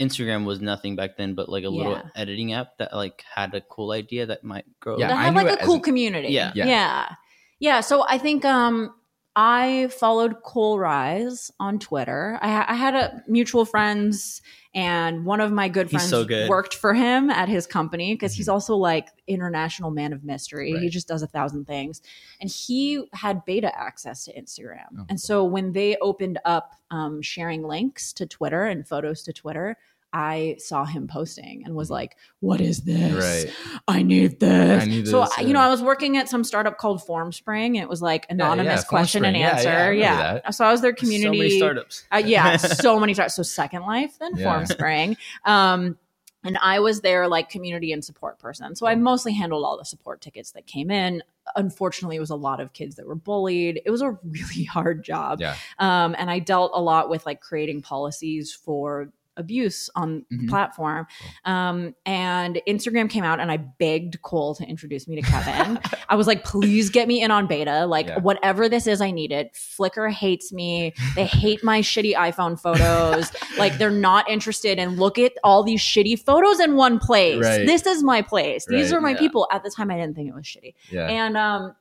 Instagram was nothing back then, but like a little Yeah. editing app that like had a cool idea that might grow. Yeah, that I had like a cool an- community. Yeah. yeah. Yeah. Yeah. So I think um I followed Cole Rise on Twitter. I, I had a mutual friends, and one of my good friends so good. worked for him at his company because he's Mhm. also like international man of mystery. He just does a thousand things, and he had beta access to Instagram. Oh, and cool. so when they opened up um, sharing links to Twitter and photos to Twitter. I saw him posting and was like, "What is this? Right. I need this." I need so this, you know. I was working at some startup called Formspring. And it was like anonymous yeah, question and Formspring. Yeah, answer. yeah, I Yeah. So I was their So community. many startups. Uh, yeah, so many times. So Second Life, then Yeah. Formspring. Um, and I was their like community and support person. So I mostly handled all the support tickets that came in. Unfortunately, it was a lot of kids that were bullied. It was a really hard job. Yeah. Um, and I dealt a lot with like creating policies for abuse on the Mhm. platform. Um, and Instagram came out and I begged Cole to introduce me to Kevin. I was like, please get me in on beta. Like, Yeah. whatever this is, I need it. Flickr hates me. They hate my shitty iPhone photos. like, they're not interested in look at all these shitty photos in one place. Right. This is my place. These Right. are my Yeah. people. At the time, I didn't think it was shitty. Yeah. And um,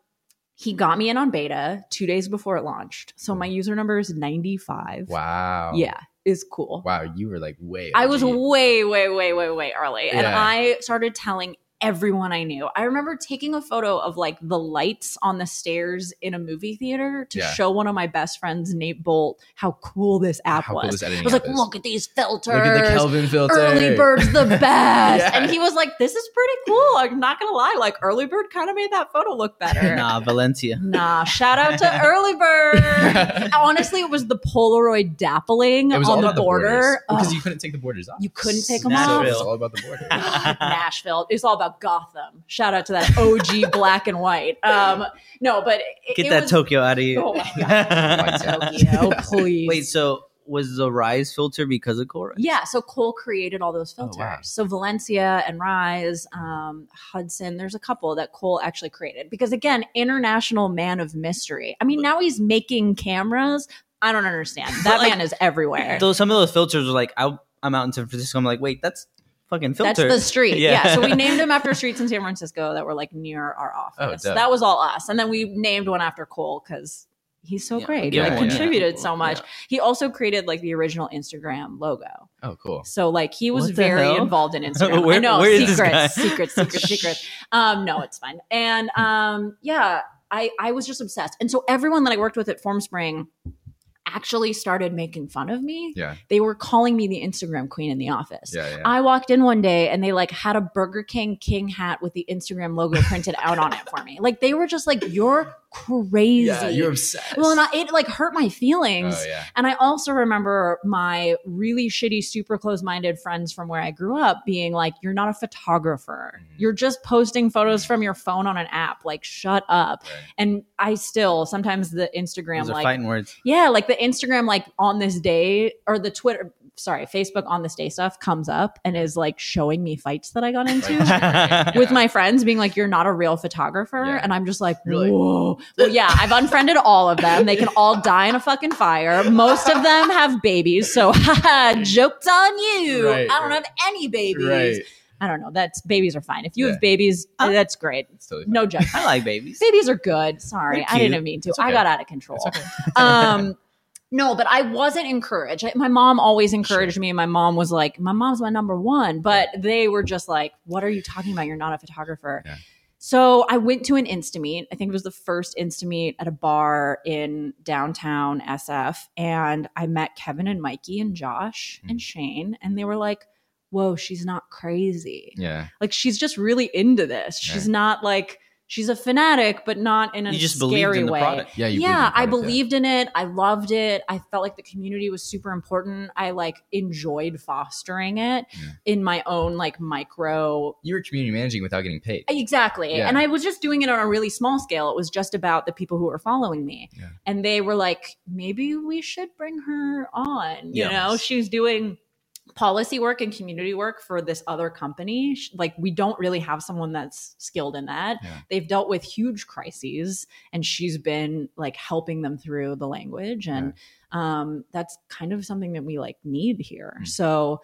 he got me in on beta two days before it launched. So my user number is 95. wow. Yeah, is cool. Wow. You were like way. I was way, way, way, way, way early. And I started telling everyone I knew. I remember taking a photo of like the lights on the stairs in a movie theater to Yeah. show one of my best friends, Nate Bolt, how cool this app How was. cool this I was like, is. look at these filters. Look at the Kelvin filter. Early Bird's the best. Yeah. And he was like, this is pretty cool. I'm not going to lie. Like, Early Bird kind of made that photo look better. nah, Valencia. Nah, shout out to Early Bird. Honestly, it was the Polaroid dappling It was on all the about border. because Ugh, you couldn't take the borders off. You couldn't take 'em off? It's all about the border. Nashville. It's all about Gotham. Shout out to that OG black and white. Um, no, but it, Get it that was, Tokyo out of you. Oh my god, Tokyo, please. Wait, so was the Rise filter because of Cole? Yeah, so Cole created all those Oh, filters. wow. So Valencia and Rise, um, Hudson, there's a couple that Cole actually created because again, international man of mystery. I mean, now he's making cameras. I don't understand. That like, man is everywhere. Though some of those filters are like, I'm out in San Francisco. I'm like, wait, that's fucking filter. That's the street. Yeah. Yeah. So we named them after streets in San Francisco that were like near our office. Oh, dope. that was all us. And then we named one after Cole because he's so Yeah, great. give He like yeah. contributed so Yeah. much. He also created like the original Instagram logo. Oh, cool. So like he was What very hell? involved in Instagram. I Where- know where is this secret, secrets. secret, secret, secret. Um, no, it's fine. And um, yeah, I I was just obsessed. And so everyone that I worked with at Formspring actually started making fun of me. Yeah. They were calling me the Instagram queen in the office. Yeah. Yeah. I walked in one day and they like had a Burger King King hat with the Instagram logo printed out on it for me. Like they were just like, "You're crazy." yeah. You're obsessed. well, and I, it like hurt my feelings. Oh yeah. And I also remember my really shitty, super close minded friends from where I grew up being like, You're not a photographer. Mhm. You're just posting photos from your phone on an app. Like, shut up. Right. And I still sometimes the Instagram, Those like, fighting words. yeah, like the Instagram, like on this day or the Twitter, sorry, Facebook on this day stuff comes up and is like showing me fights that I got into. Like, With my friends being like, you're not a real photographer. Yeah. And I'm just like, You're like- whoa. well, yeah, I've unfriended all of them. They can all die in a fucking fire. Most of them have babies. So, haha, joke's on you. Right, I don't right. have any babies. Right. I don't know. That's babies are fine. If you Yeah. have babies, Uh, that's great. Totally. No judgment. I like babies. Babies are good. Sorry, I didn't mean to. It's I got out of control. Okay. um, no, but I wasn't encouraged. I- My mom always encouraged me. My mom was like, "My mom's my number one," but they were just like, "What are you talking about? You're not a photographer." Yeah. So I went to an Instameet. I think it was the first Instameet at a bar in downtown SF, and I met Kevin and Mikey and Josh Mm. and Shane, and they were like, "Whoa, she's not crazy." Yeah. Like she's just really into this. She's Right. not like she's a fanatic, but not in a You just scary believed in the way. product. Yeah. You yeah, I believe in the product, believed in it. I loved it. I felt like the community was super important. I like enjoyed fostering it Yeah. in my own like micro You were community managing without getting paid. Uh, exactly. Yeah. And I was just doing it on a really small scale. It was just about the people who were following me. Yeah. And they were like, maybe we should bring her on. You Yes. know, she's doing policy work and community work for this other company. Like, we don't really have someone that's skilled in that. Yeah. They've dealt with huge crises, and she's been like helping them through the language. And um, that's kind of something that we like need here. Mm. So,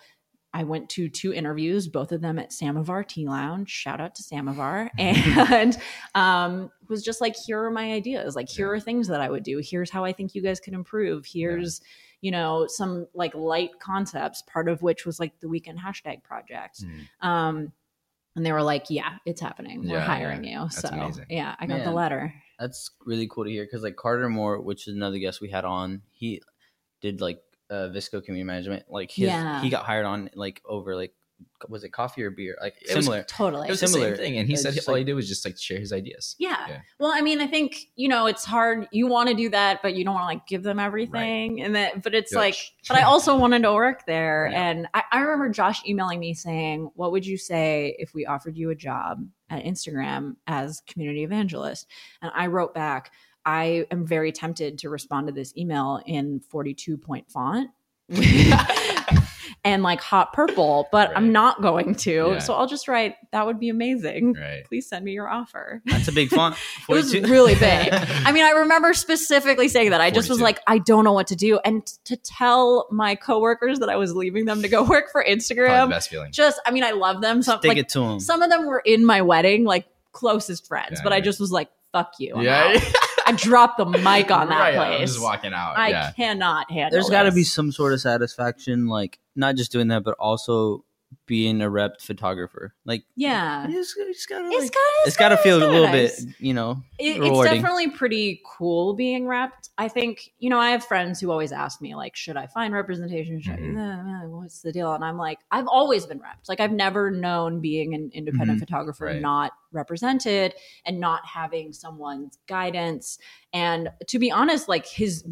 I went to two interviews, both of them at Samovar Tea Lounge. Shout out to Samovar. And um, was just like, here are my ideas. Like, here Yeah. are things that I would do. Here's how I think you guys can improve. Here's, you know, some like light concepts, part of which was like the weekend hashtag project. Mm. Um, and they were like, yeah, it's happening. We're Yeah, hiring yeah. you. That's so, amazing. yeah, I got the letter. That's really cool to hear because like Carter Moore, which is another guest we had on, he did like uh, VSCO community management. Like his, Yeah. he got hired on like over like was it coffee or beer? Like It was similar. Totally. It was Similar. the same thing, and he It's said all like- he did was just like share his ideas. Yeah. Yeah. Well, I mean, I think you know it's hard. You want to do that, but you don't want to like give them everything, and that. But it's You're like, but I also wanted to work there, Yeah. and I, I remember Josh emailing me saying, "What would you say if we offered you a job at Instagram as community evangelist?" And I wrote back, "I am very tempted to respond to this email in forty-two point font." and like hot purple, but Right. I'm not going to. Yeah. So I'll just write, that would be amazing. Right. Please send me your offer. That's a big font. It was really big. I mean, I remember specifically saying that. I just was like, I don't know what to do. And to tell my coworkers that I was leaving them to go work for Probably the Instagram, best feeling. just, I mean, I love them. Some, Stick like, it to him. some of them were in my wedding, like closest friends, Yeah, but I just was like, fuck you. I'm yeah. Out. I dropped the mic on that Right, I'm place. just walking out. I yeah. cannot handle There's got to be some sort of satisfaction, like not just doing that, but also being a rep photographer. Like, Yeah. just, you gotta, It's like, it's to feel a little nice. bit, you know, It, it's definitely pretty cool being repped. I think, you know, I have friends who always ask me, like, should I find representation? Should Mhm. I, uh, what's the deal? And I'm like, I've always been repped. Like, I've never known being an independent Mhm. photographer Right. not represented and not having someone's guidance. And to be honest, like his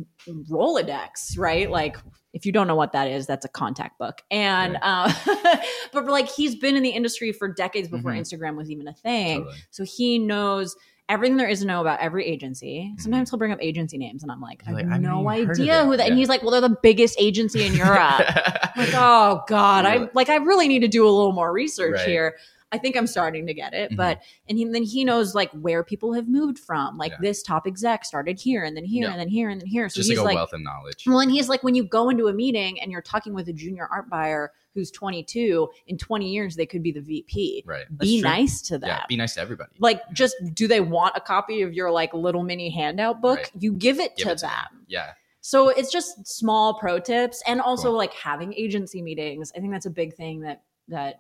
Rolodex, right? Like, if you don't know what that is, that's a contact book. And, uh, but like, he's been in the industry for decades before Mhm. Instagram was even a thing. Totally. So he knows everything there is to know about every agency. Sometimes he'll bring up agency names, and I'm like, I have like, no idea who that. And he's like, well, they're the biggest agency in Europe. Like, oh god, I Really? like I really need to do a little more research Right. here. I think I'm starting to get it, Mhm. but and he, then he knows like where people have moved from. Like Yeah. this top exec started here, and then here, Yeah. and then here, and then here. So just he's like a like, wealth of knowledge. well, and he's like, when you go into a meeting and you're talking with a junior art buyer who's 22, in 20 years they could be the VP. Right. Be true. nice to them Yeah. Be nice to everybody. like just do they want a copy of your like little mini handout book Right. you give it Give to it to them them. Yeah. so it's just small pro tips and also Cool. like having agency meetings i think that's a big thing that that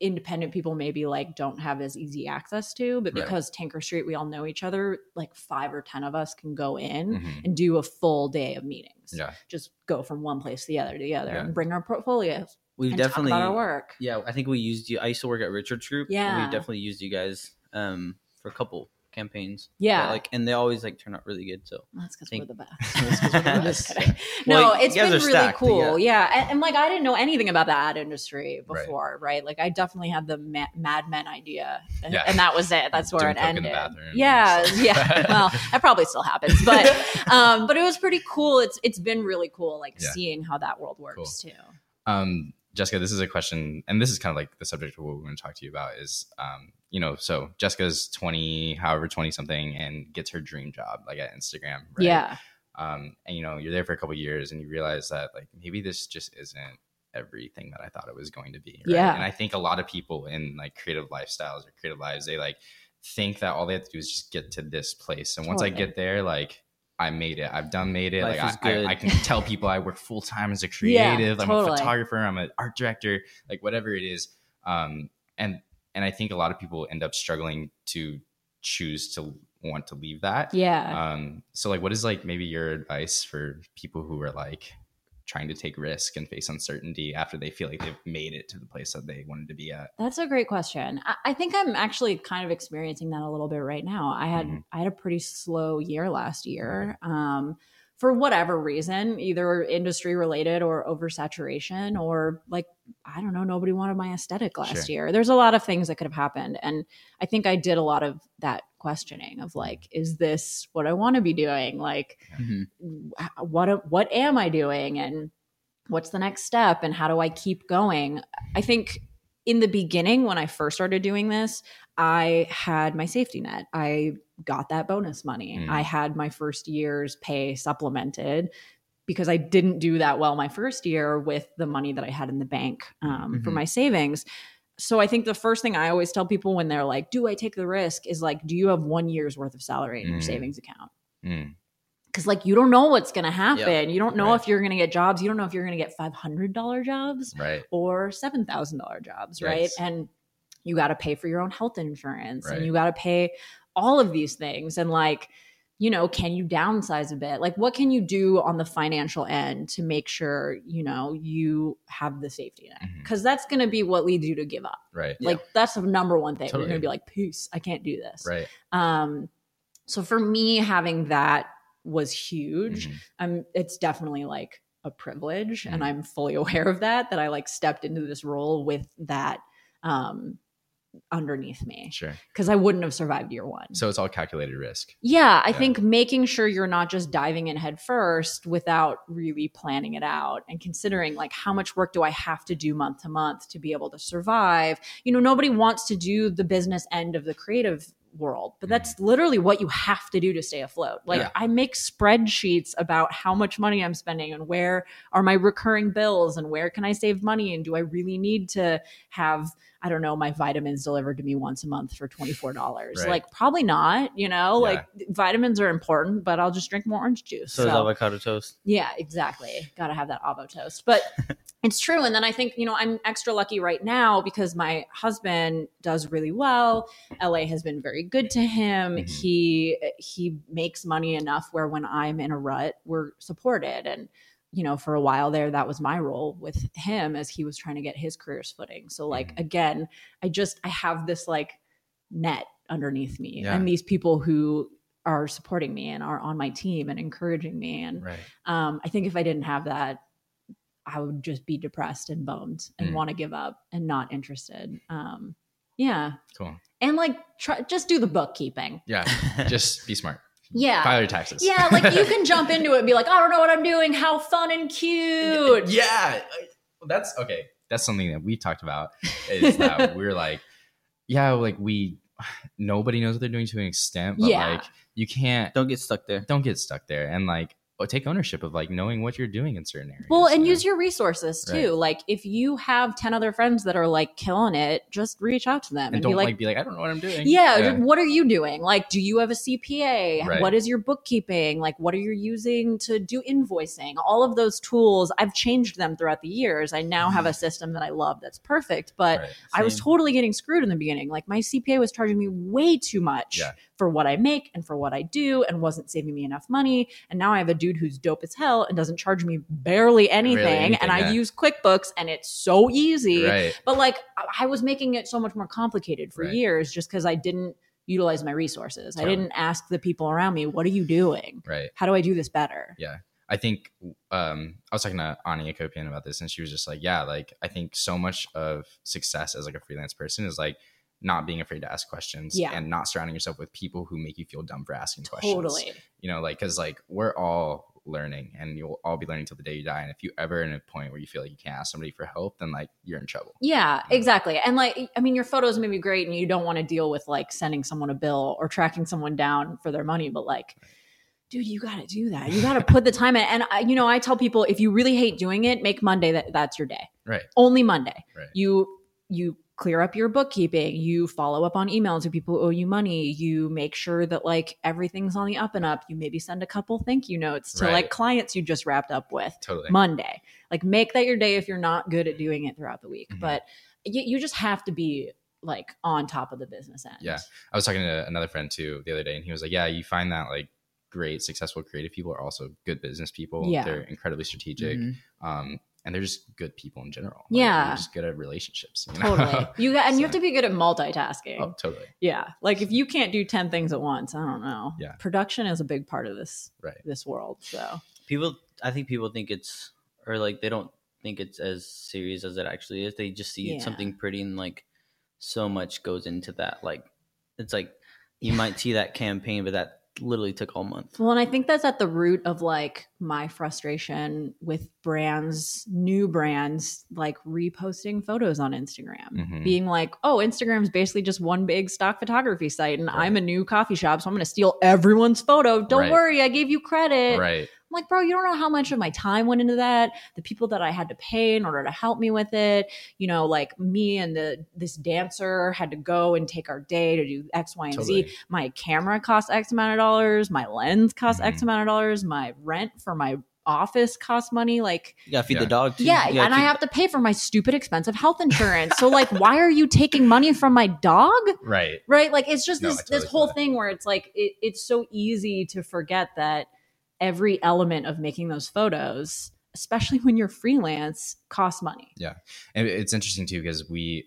independent people maybe like don't have as easy access to but Right. because tanker street we all know each other like five or ten of us can go in Mhm. and do a full day of meetings Yeah. just go from one place to the other to the other Yeah. and bring our portfolios We've and definitely, talk about our work yeah, I think we used you. I used to work at Richards Group. Yeah. we definitely used you guys um, for a couple campaigns. Yeah. But, like, and they always like turn out really good. So that's because we're the best we're the best. kidding. Well, no, you it's guys been really stacked, cool. yeah. Yeah. And, and, like I didn't know anything about the ad industry before, right? Like I definitely had the ma- Mad Men idea, and, Yeah. and that was it. That's where Doing it coke in the ended. Yeah, yeah. Well, that probably still happens, but um, but it was pretty cool. It's it's been really cool, like Yeah. seeing how that world works too. Um, Jessica, this is a question, and this is kind of like the subject of what we're going to talk to you about is, um, you know, so Jessica's 20, however, 20 something, and gets her dream job, like at Instagram. Right? Yeah, Um, and, you know, you're there for a couple years and you realize that, like, maybe this just isn't everything that I thought it was going to be. Right? Yeah. And I think a lot of people in like creative lifestyles or creative lives, they like think that all they have to do is just get to this place. And once I get there, like, I made it. I've done made it. Life like I, I. I can tell people I work full time as a Yeah, creative. I'm totally. a photographer. I'm an art director. Like whatever it is. Um, and and I think a lot of people end up struggling to choose to want to leave that. yeah. Um, so like, what is like maybe your advice for people who are like trying to take risk and face uncertainty after they feel like they've made it to the place that they wanted to be at? That's a great question. I, I think I'm actually kind of experiencing that a little bit right now. I had Mhm. I had a pretty slow year last year. Um, for whatever reason, either industry related or oversaturation, or like I don't know, nobody wanted my aesthetic last Sure. year. There's a lot of things that could have happened, and I think I did a lot of that questioning of like, is this what I want to be doing? Like, Mhm. what what am I doing and what's the next step and how do I keep going? I think in the beginning when I first started doing this, I had my safety net. I got that bonus money. Mm. I had my first year's pay supplemented. because I didn't do that well my first year with the money that I had in the bank um, for Mhm. my savings. So I think the first thing I always tell people when they're like, "Do I take the risk?" is like, "Do you have one year's worth of salary in your Mm. savings account?" Mm, Because like you don't know what's going to happen. You don't know Right. if you're going to get jobs. You don't know if you're going to get five hundred dollar jobs right. or seven thousand dollar jobs, right? Yes. And you got to pay for your own health insurance, Right. and you got to pay all of these things, and like you know, can you downsize a bit? Like, what can you do on the financial end to make sure you know you have the safety net? Because that's going to be what leads you to give up. Right. Yeah. Like, that's the number one thing. You're going to be like, peace, I can't do this. Right. Um, so for me, having that was huge. Mhm. I'm it's definitely like a privilege and Mhm. I'm fully aware of that that I like stepped into this role with that um underneath me Sure. because I wouldn't have survived year 1. So it's all calculated risk. yeah, I Yeah. think making sure you're not just diving in head first without really planning it out and considering like how much work do I have to do month to month to be able to survive. You know, nobody wants to do the business end of the creative world, but that's mm-hmm. literally what you have to do to stay afloat. Like Yeah. I make spreadsheets about how much money I'm spending and where are my recurring bills and where can I save money and do I really need to have I don't know my vitamins delivered to me once a month for $24. Right. Like probably not, you know? Like vitamins are important, but I'll just drink more orange juice. So, is avocado toast. Yeah, exactly. Got to have that avo toast. But it's true. And then I think, you know, I'm extra lucky right now because my husband does really well. LA has been very good to him. Mhm. He he makes money enough where when I'm in a rut, we're supported. And you know, for a while there, that was my role with him as he was trying to get his career's footing. So, like, Mhm. again, I just I have this like net underneath me Yeah. and these people who are supporting me and are on my team and encouraging me and Right. um, I think if I didn't have that, I would just be depressed and bummed and Mm. want to give up and not interested. Um, yeah, Cool. and like try just do the bookkeeping. Yeah. Just be smart. Yeah, File your taxes. yeah. Like you can jump into it and be like, I don't know what I'm doing. How fun and cute. Yeah. That's okay. That's something that we talked about is that we're like, yeah, like we nobody knows what they're doing to an extent, but Yeah. like you can't Don't get stuck there. don't get stuck there and like take ownership of like knowing what you're doing in certain areas. Well, and you know? use your resources too. Right. Like if you have 10 other friends that are like killing it, just reach out to them and, and be don't like, like, be like, I don't know what I'm doing. Yeah, What are you doing? Like, do you have a CPA? Right. What is your bookkeeping? Like, what are you using to do invoicing? All of those tools, I've changed them throughout the years. I now have a mm. system that I love that's perfect, but Right. I was totally getting screwed in the beginning. Like, my CPA was charging me way too much Yeah. For what I make and for what I do and wasn't saving me enough money. And now I have a dude who's dope as hell and doesn't charge me barely anything. anything, and I yeah. use QuickBooks and it's so easy. Right. But like I- was making it so much more complicated for Right. years just because I didn't utilize my resources. I didn't ask the people around me, what are you doing? Right. How do I do this better? Yeah. I think um, I was talking to Ani Akopian about this, and she was just like, "Yeah, like I think so much of success as like a freelance person is like not being afraid to ask questions, Yeah. and not surrounding yourself with people who make you feel dumb for asking questions. Totally. you know, like because like we're all learning, and you'll all be learning till the day you die. And if you ever in a point where you feel like you can't ask somebody for help, then like you're in trouble. Yeah, exactly. And like, I mean, your photos may be great and you don't want to deal with like sending someone a bill or tracking someone down for their money, but like, dude, you got to do that. You got to put the time in. And I, you know, I tell people if you really hate doing it, make Monday that that's your day. Right. Only Monday. Right. You you clear up your bookkeeping, you follow up on emails to people who owe you money, you make sure that like everything's on the up and up. You maybe send a couple thank you notes to Right. like clients you just wrapped up with. Totally. Monday. Like make that your day if you're not good at doing it throughout the week. Mhm. But you, you just have to be like on top of the business end. Yeah. I was talking to another friend too the other day, and he was like, "Yeah, you find that like great, successful, creative people are also good business people. Yeah. They're incredibly strategic, Mhm. um, and they're just good people in general. Yeah. they're just good at relationships. You know? Totally. You got, and you have to be good at multitasking. oh, totally. Yeah. Like if you can't do 10 things at once, I don't know. Yeah. Production is a big part of this Right. this world. So People, I think people think it's, or like they don't think it's as serious as it actually is. They just see Yeah. something pretty and like so much goes into that. Like it's like you might see that campaign, but that literally took all month. Well, and I think that's at the root of like my frustration with brands, new brands, like reposting photos on Instagram, Mhm. being like, oh, Instagram's basically just one big stock photography site, and I'm a new coffee shop, so I'm going to steal everyone's photo. Don't Right. worry, I gave you credit. Right. I'm like, bro, you don't know how much of my time went into that. The people that I had to pay in order to help me with it. You know, like me and the this dancer had to go and take our day to do X, Y, and Totally. Z. My camera cost X amount of dollars. My lens cost X Mhm. amount of dollars. My rent for my office cost money. Like, You gotta feed Yeah. the dog too. yeah, You gotta and I have to pay for my stupid expensive health insurance. so, like, why are you taking money from my dog? Right. right like it's just No, this totally this whole that. thing where it's like it, it's so easy to forget that every element of making those photos especially when you're freelance costs money Yeah. And it's interesting too because we,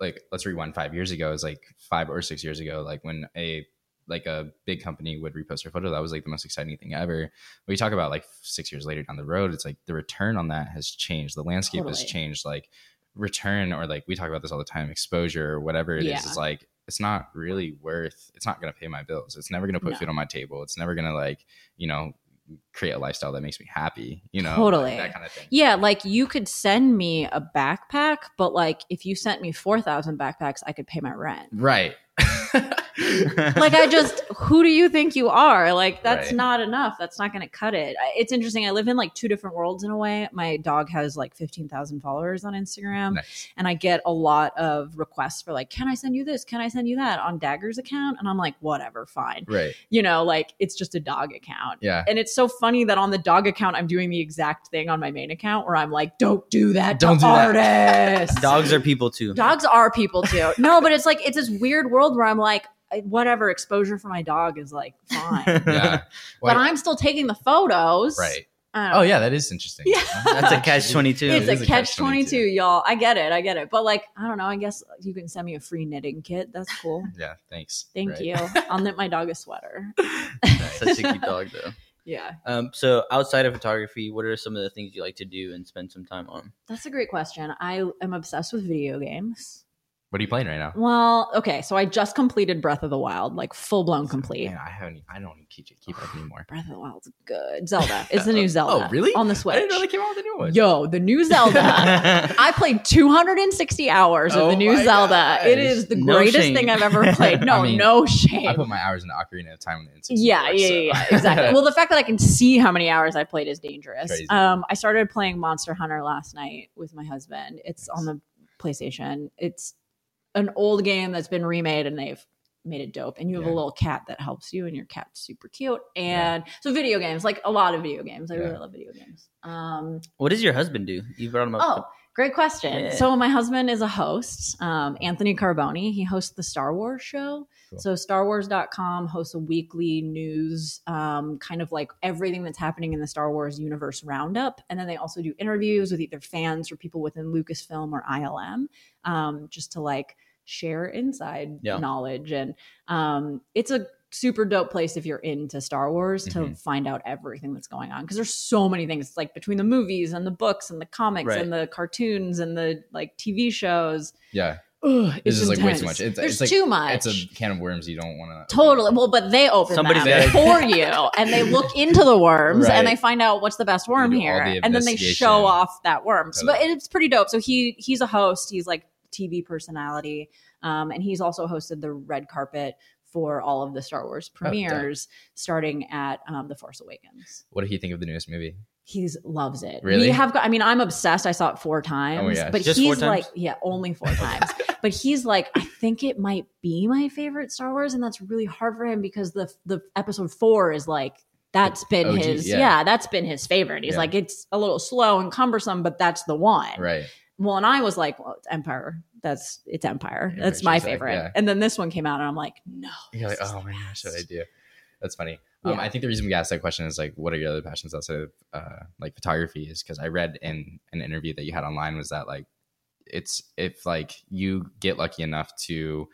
like, let's rewind five years ago. It was like five or six years ago, like when a like a big company would repost your photo. That was like the most exciting thing ever. But you talk about like six years later down the road, it's like the return on that has changed. The landscape has changed. Like return or like we talk about this all the time, exposure or whatever it is. Yeah. It's like it's not really worth. It's not going to pay my bills. It's never going to put No. food on my table. It's never going to like you know create a lifestyle that makes me happy. You know, Totally. that kind of thing. yeah like you could send me a backpack but like if you sent me 4000 backpacks i could pay my rent Right. like i just who do you think you are like that's Right. not enough that's not going to cut it it's interesting i live in like two different worlds in a way my dog has like 15000 followers on instagram nice. and I get a lot of requests for like, can I send you this? Can I send you that on Dagger's account? And I'm like, whatever, fine. Right. You know, like it's just a dog account. Yeah. And it's so funny that on the dog account, I'm doing the exact thing on my main account where I'm like, don't do that Don't do that. Dogs are people too. Dogs are people too. No, but it's like, it's this weird world where I'm like, whatever exposure for my dog is like fine. Yeah. but Well, I'm still taking the photos. right. Oh know. yeah, that is interesting. Yeah. That's a catch twenty two. it's It a a catch 22 catch-22. y'all i get it i get it but like i don't know i guess you can send me a free knitting kit that's cool Yeah. Thanks. thank Right. you i'll knit my dog a sweater Such a cute dog though. yeah Um, so outside of photography, what are some of the things you like to do and spend some time on? that's a great question i am obsessed with video games What are you playing right now? well okay so i just completed breath of the wild like full-blown complete Man, I haven't. I don't keep keep up anymore. breath of the wild's good zelda it's the new zelda Oh, really? on the switch I didn't know they came out with a new one. yo the new zelda I played 260 hours of Oh the new Zelda. gosh. It is the No greatest shame. thing I've ever played. No, I mean, no shame. I put my hours in the Ocarina of Time on the N64. Yeah, yeah, so- yeah, yeah, exactly. well, the fact that I can see how many hours I played is dangerous. Crazy. Um, I started playing Monster Hunter last night with my husband. It's on the PlayStation. It's an old game that's been remade, and they've made it dope. And you have a little cat that helps you, and your cat's super cute. And so, video games, like a lot of video games. I really love video games. Um, what does your husband do? You brought him up. Oh, great question. Yeah. So my husband is a host, um, Anthony Carboni. He hosts the Star Wars show. Cool. So StarWars.com hosts a weekly news, um, kind of like everything that's happening in the Star Wars universe roundup. And then they also do interviews with either fans or people within Lucasfilm or ILM, um, just to like share inside Yeah. knowledge. And um, it's a super dope place if you're into Star Wars to Mhm. find out everything that's going on because there's so many things It's like between the movies and the books and the comics Right. and the cartoons and the like TV shows. Yeah. Ugh, It's just like way too much. It's, there's it's like too much. It's a can of worms you don't want to. Totally. Well, but they open Somebody's them for you, and they look into the worms, Right. and they find out what's the best worm here, the and then they show off that worm. So, but it's pretty dope. So he he's a host. He's like TV personality, um, and he's also hosted the red carpet for all of the Star Wars Oh, premieres, starting at um, the Force Awakens. What did he think of the newest movie? He's loves it. Really? We have got. I mean, I'm obsessed. I saw it four times. Oh my gosh. But Just he's like, yeah, only four times. but he's like, I think it might be my favorite Star Wars, and that's really hard for him because the the episode four is like that's been OG, his yeah. yeah. that's been his favorite. He's Yeah. like, it's a little slow and cumbersome, but that's the one. Right. Well, and I was like, well, it's Empire. That's it's Empire. Yeah, that's my favorite. yeah. And then this one came out, and I'm like, no. You're like, oh my gosh, what best." I do. That's funny. Um. I think the reason we asked that question is like, what are your other passions outside of uh, like photography? Is because I read in an interview that you had online was that like, it's if like you get lucky enough to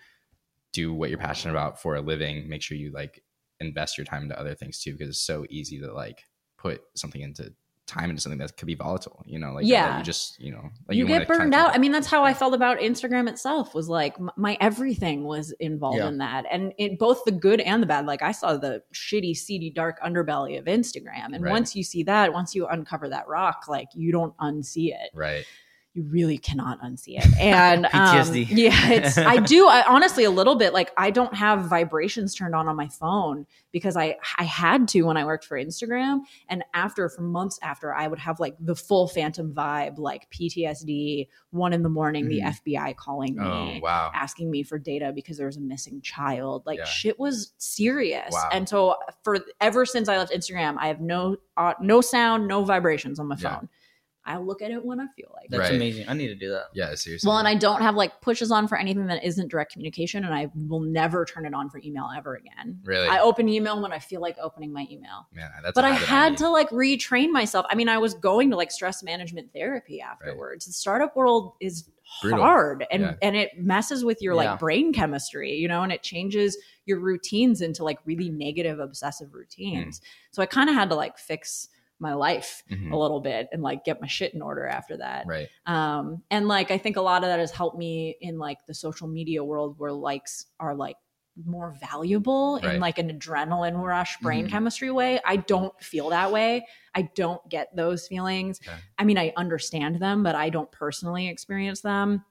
do what you're passionate about for a living, make sure you like invest your time into other things too, because it's so easy to like put something into time into something that could be volatile. You know, like Yeah. you just you know, like you, wanna get burned out. I mean, that's how I felt about Instagram itself. Was like my everything was involved Yeah. in that, and it both the good and the bad. Like I saw the shitty, seedy, dark underbelly of Instagram, and Right. once you see that, once you uncover that rock, like you don't unsee it. right. You really cannot unsee it. And um, yeah, it's I do I, honestly a little bit like I don't have vibrations turned on on my phone because I I had to when I worked for Instagram and after for months after I would have like the full phantom vibe like PTSD, one in the morning, the FBI calling me Oh wow. asking me for data because there was a missing child. Like Yeah. shit was serious. Wow. And so for ever since I left Instagram, I have no uh, no sound, no vibrations on my Yeah. Phone. I look at it when I feel like. That's Right. amazing. I need to do that. Yeah, seriously. Well, and I don't have like pushes on for anything that isn't direct communication, and I will never turn it on for email ever again. Really? I open email when I feel like opening my email. Man, that's But I had need. to like retrain myself. I mean, I was going to like stress management therapy afterwards. The startup world is Brutal. hard and Yeah. and it messes with your Yeah. like brain chemistry, you know, and it changes your routines into like really negative obsessive routines. Hmm. So I kind of had to like fix my life Mhm. a little bit and like get my shit in order after that Right. um and like i think a lot of that has helped me in like the social media world where likes are like more valuable Right. in like an adrenaline rush brain Mhm. chemistry way i don't feel that way i don't get those feelings Okay. i mean i understand them but i don't personally experience them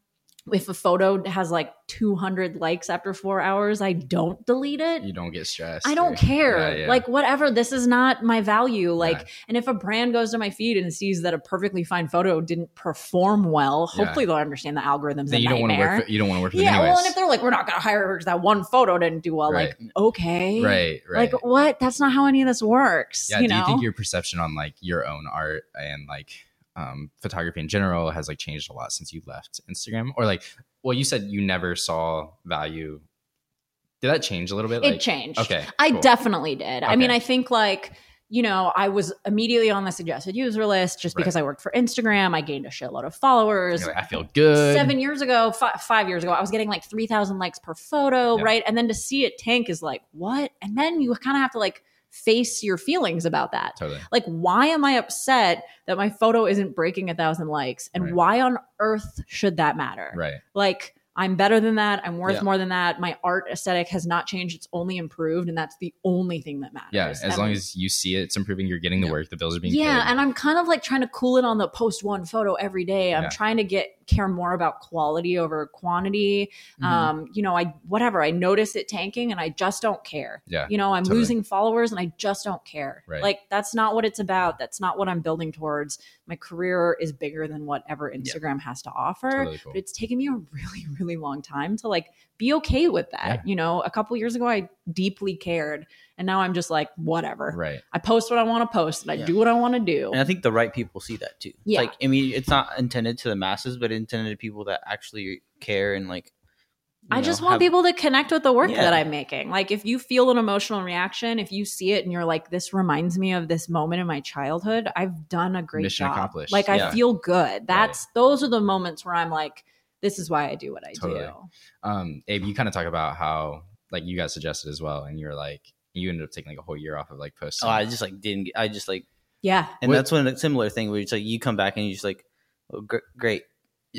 if a photo has like 200 likes after four hours i don't delete it You don't get stressed. I don't or- care. Yeah, yeah. Like whatever. This is not my value. Like, Yeah. and if a brand goes to my feed and sees that a perfectly fine photo didn't perform well, hopefully they'll understand the algorithms. then a you don't want to nightmare. work. For, you don't want to work with yeah. Well, and if they're like, we're not going to hire her because that one photo didn't do well, like, okay, right. Right. Like, what? That's not how any of this works. yeah. you do know. you think your perception on like your own art and like um, photography in general has like changed a lot since you left Instagram? Or like, well, you said you never saw value. Did that change a little bit? it Like, changed. Okay. I cool. definitely did. I mean, I think like, you know, I was immediately on the suggested user list just Right. because I worked for Instagram. I gained a shitload of followers. Like, I feel good. seven years ago, fi- five years ago, I was getting like 3,000 likes per photo, Yeah. right? And then to see it tank is like, what? And then you kind of have to like face your feelings about that. Totally. Like, why am I upset that my photo isn't breaking a thousand likes? And Right. why on earth should that matter? Right. Like, I'm better than that. I'm worth Yeah. more than that. My art aesthetic has not changed. It's only improved. And that's the only thing that matters. Yeah. As And- long as you see it, it's improving. You're getting the Yeah. work. The bills are being yeah, paid. and I'm kind of like trying to cool it on the post one photo every day. I'm Yeah. trying to get care more about quality over quantity. Mhm. Um, you know, I whatever, I notice it tanking and I just don't care. yeah. You know, I'm Totally. losing followers and I just don't care. Right. Like that's not what it's about. That's not what I'm building towards. My career is bigger than whatever Instagram has to offer. Totally cool. But it's taken me a really, really long time to like be okay with that. Yeah. You know, a couple years ago I deeply cared. And now I'm just like, whatever. Right. I post what I want to post and I Yeah. do what I want to do. And I think the right people see that too. Yeah. Like, I mean, it's not intended to the masses, but intended to people that actually care and like. I know, just want have- people to connect with the work Yeah. that I'm making. Like if you feel an emotional reaction, if you see it and you're like, this reminds me of this moment in my childhood, I've done a great Mission job. accomplished. Like Yeah. I feel good. That's those are the moments where I'm like, this is why I do what I Totally. do. um abe you kind of talk about how like you guys suggested as well and you're like you ended up taking like a whole year off of like posting Oh, I just like didn't. I just like, Yeah. and What- that's when a similar thing where it's like you come back and you just like, oh, gr- great.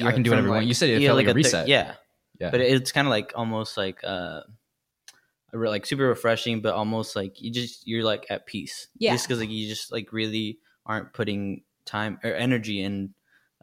I can do whatever I want. You said it yeah, felt like a thir- reset. yeah, yeah but it's kind of like almost like uh, like super refreshing, but almost like you just you're like at peace. Yeah. just because like you just like really aren't putting time or energy and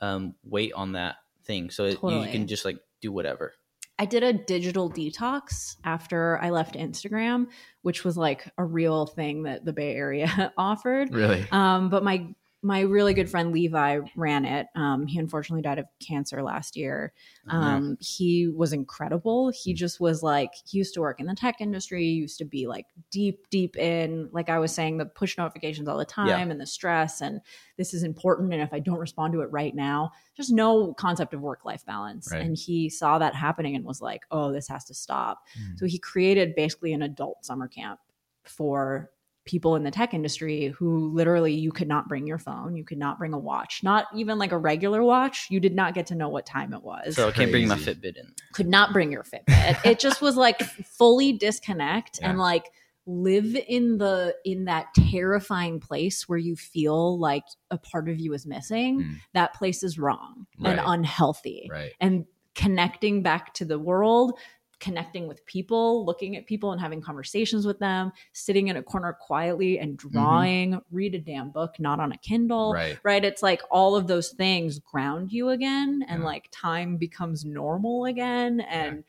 um, weight on that thing, so it, you can just like do whatever. I did a digital detox after I left Instagram, which was like a real thing that the Bay Area offered. really Um, but my my really good friend Levi ran it. Um, he unfortunately died of cancer last year. Um, He was incredible. He just was like he used to work in the tech industry. He used to be like deep, deep in like I was saying the push notifications all the time Yeah. and the stress and this is important. And if I don't respond to it right now, there's no concept of work life balance. Right. And he saw that happening and was like, oh, this has to stop. Mm. So he created basically an adult summer camp for people in the tech industry who literally you could not bring your phone, you could not bring a watch, not even like a regular watch. You did not get to know what time it was. So I can't bring my. Fitbit in. could not bring your Fitbit. it just was like fully disconnect and like live in the in that terrifying place where you feel like a part of you is missing. Mm. That place is wrong and unhealthy right and connecting back to the world connecting with people, looking at people and having conversations with them, sitting in a corner quietly and drawing, read a damn book, not on a Kindle. Right. Right. It's like all of those things ground you again and Yeah. like time becomes normal again. And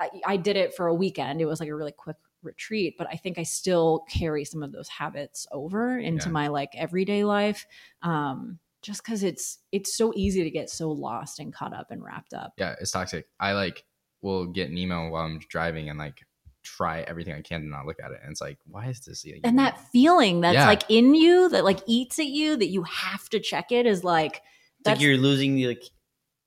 I, I did it for a weekend. It was like a really quick retreat, but I think I still carry some of those habits over into Yeah. my like everyday life. Um, just because it's it's so easy to get so lost and caught up and wrapped up. Yeah, it's toxic. I like will get an email while I'm driving and like try everything I can to not look at it. And it's like, why is this? even- And that feeling that's Yeah. like in you that like eats at you that you have to check it is like It's like you're losing the like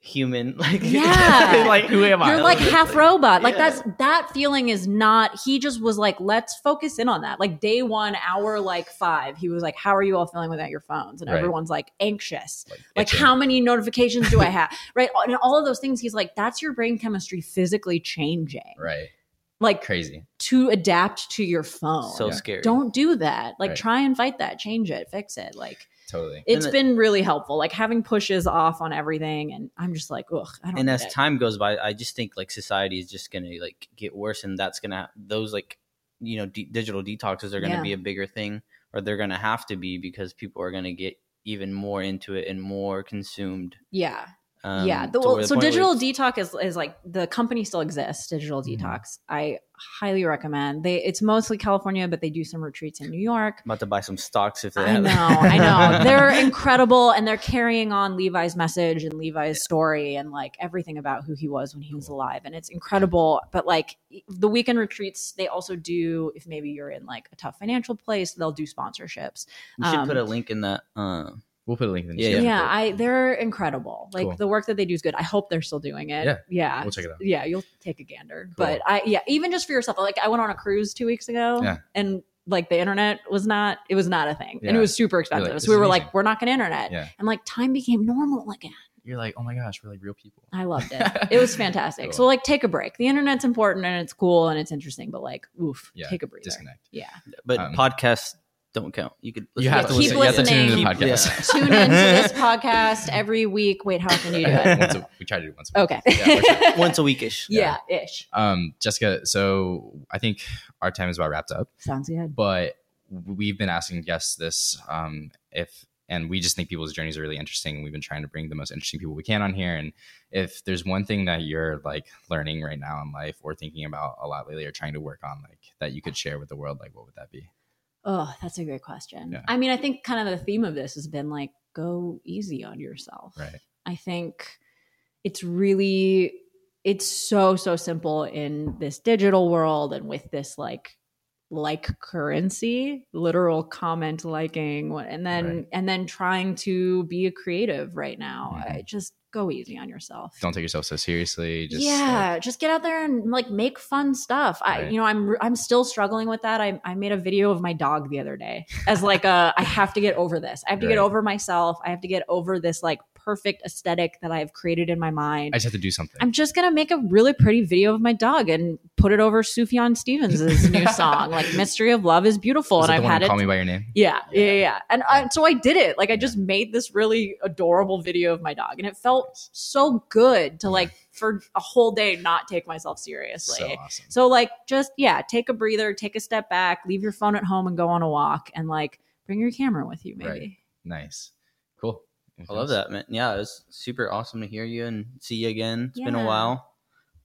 human like Yeah. like who am I? you're like half robot. Like Yeah. that's that feeling is not. He just was like, let's focus in on that. Like day one, hour like five, he was like, how are you all feeling without your phones? And Right. everyone's like anxious. like, Like how many notifications do I have? right, and all of those things. He's like, that's your brain chemistry physically changing. right? Like Crazy. to adapt to your phone. so Yeah. scary. Don't do that. Like Right. try and fight that. Change it. Fix it. Like Totally. it's the- been really helpful. Like having pushes off on everything, and I'm just like, ugh. I don't. and as it. time goes by i just think like society is just gonna like get worse and that's gonna those like you know de- digital detoxes are gonna Yeah. be a bigger thing or they're gonna have to be because people are gonna get even more into it and more consumed yeah, um, yeah. The, well, so digital detox is, is like the company still exists. Digital Mhm. detox. I highly recommend. They it's mostly California, but they do some retreats in New York. I'm about to buy some stocks if they I have know, I know. They're incredible, and they're carrying on Levi's message and Levi's story, and like everything about who he was when he was alive, and it's incredible. But like the weekend retreats, they also do. If maybe you're in like a tough financial place, they'll do sponsorships. we should put um, a link in that uh, We'll put a link in the Yeah. Yeah, Yeah. I they're incredible. Like Cool. the work that they do is good. I hope they're still doing it. Yeah, yeah, we'll check it out. Yeah, you'll take a gander. Cool. But I yeah, even just for yourself. Like I went on a cruise two weeks ago, Yeah. and like the internet was not it was not a thing, and it was super expensive. like, so we is were amazing." like, we're not gonna internet, Yeah. and like time became normal again. You're like, oh my gosh, we're like real people. I loved it. It was fantastic. Cool. So like take a break. The internet's important and it's cool and it's interesting, but like oof, Yeah, take a breather. Disconnect. Yeah. but Um, podcasts don't count you could You have to Keep listen. You have to tune into the listening. podcast. Tune into this podcast every week. Wait, how often do you do it? once a, we try to do once. A week. Okay. Yeah, once a weekish yeah, ish. Um, Jessica. So I think our time is about wrapped up. Sounds good. but we've been asking guests this um, if and we just think people's journeys are really interesting we've been trying to bring the most interesting people we can on here and if there's one thing that you're like learning right now in life or thinking about a lot lately or trying to work on like that you could share with the world like what would that be Oh, that's a great question. Yeah. I mean, I think kind of the theme of this has been like go easy on yourself. right I think it's really it's so so simple in this digital world and with this like like currency literal comment liking what- and then Right. and then trying to be a creative right now. Mhm. I just go easy on yourself. Don't take yourself so seriously just yeah like, just get out there and like make fun stuff. I you know i'm i'm still struggling with that. I, I made a video of my dog the other day as like a i have to get over this. I have to get over myself. I have to get over this like perfect aesthetic that i've created in my mind i just have to do something i'm just gonna make a really pretty video of my dog and put it over sufjan stevens' new song like mystery of love is beautiful Is and i've had it call me by your name yeah, yeah, Yeah. And I, so I did it. Like I just made this really adorable video of my dog, and it felt so good to like for a whole day not take myself seriously. so awesome So like just yeah, take a breather, take a step back, leave your phone at home and go on a walk and like bring your camera with you maybe. Right. nice i love that man yeah it was super awesome to hear you and see you again It's been a while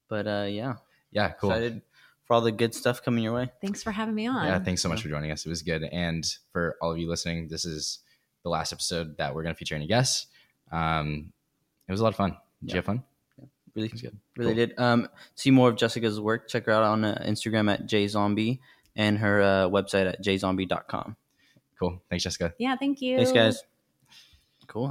but uh yeah yeah cool excited for all the good stuff coming your way Thanks for having me on. Yeah, thanks so much for joining us. It was good. And for all of you listening, this is the last episode that we're going to feature any guests. Um, it was a lot of fun. Did Yeah. you have fun? Yeah, really It good. really Cool. did um see more of jessica's work check her out on uh, instagram at jzombie and her uh, website at jzombie.com Cool. Thanks, Jessica. Yeah, thank you. thanks guys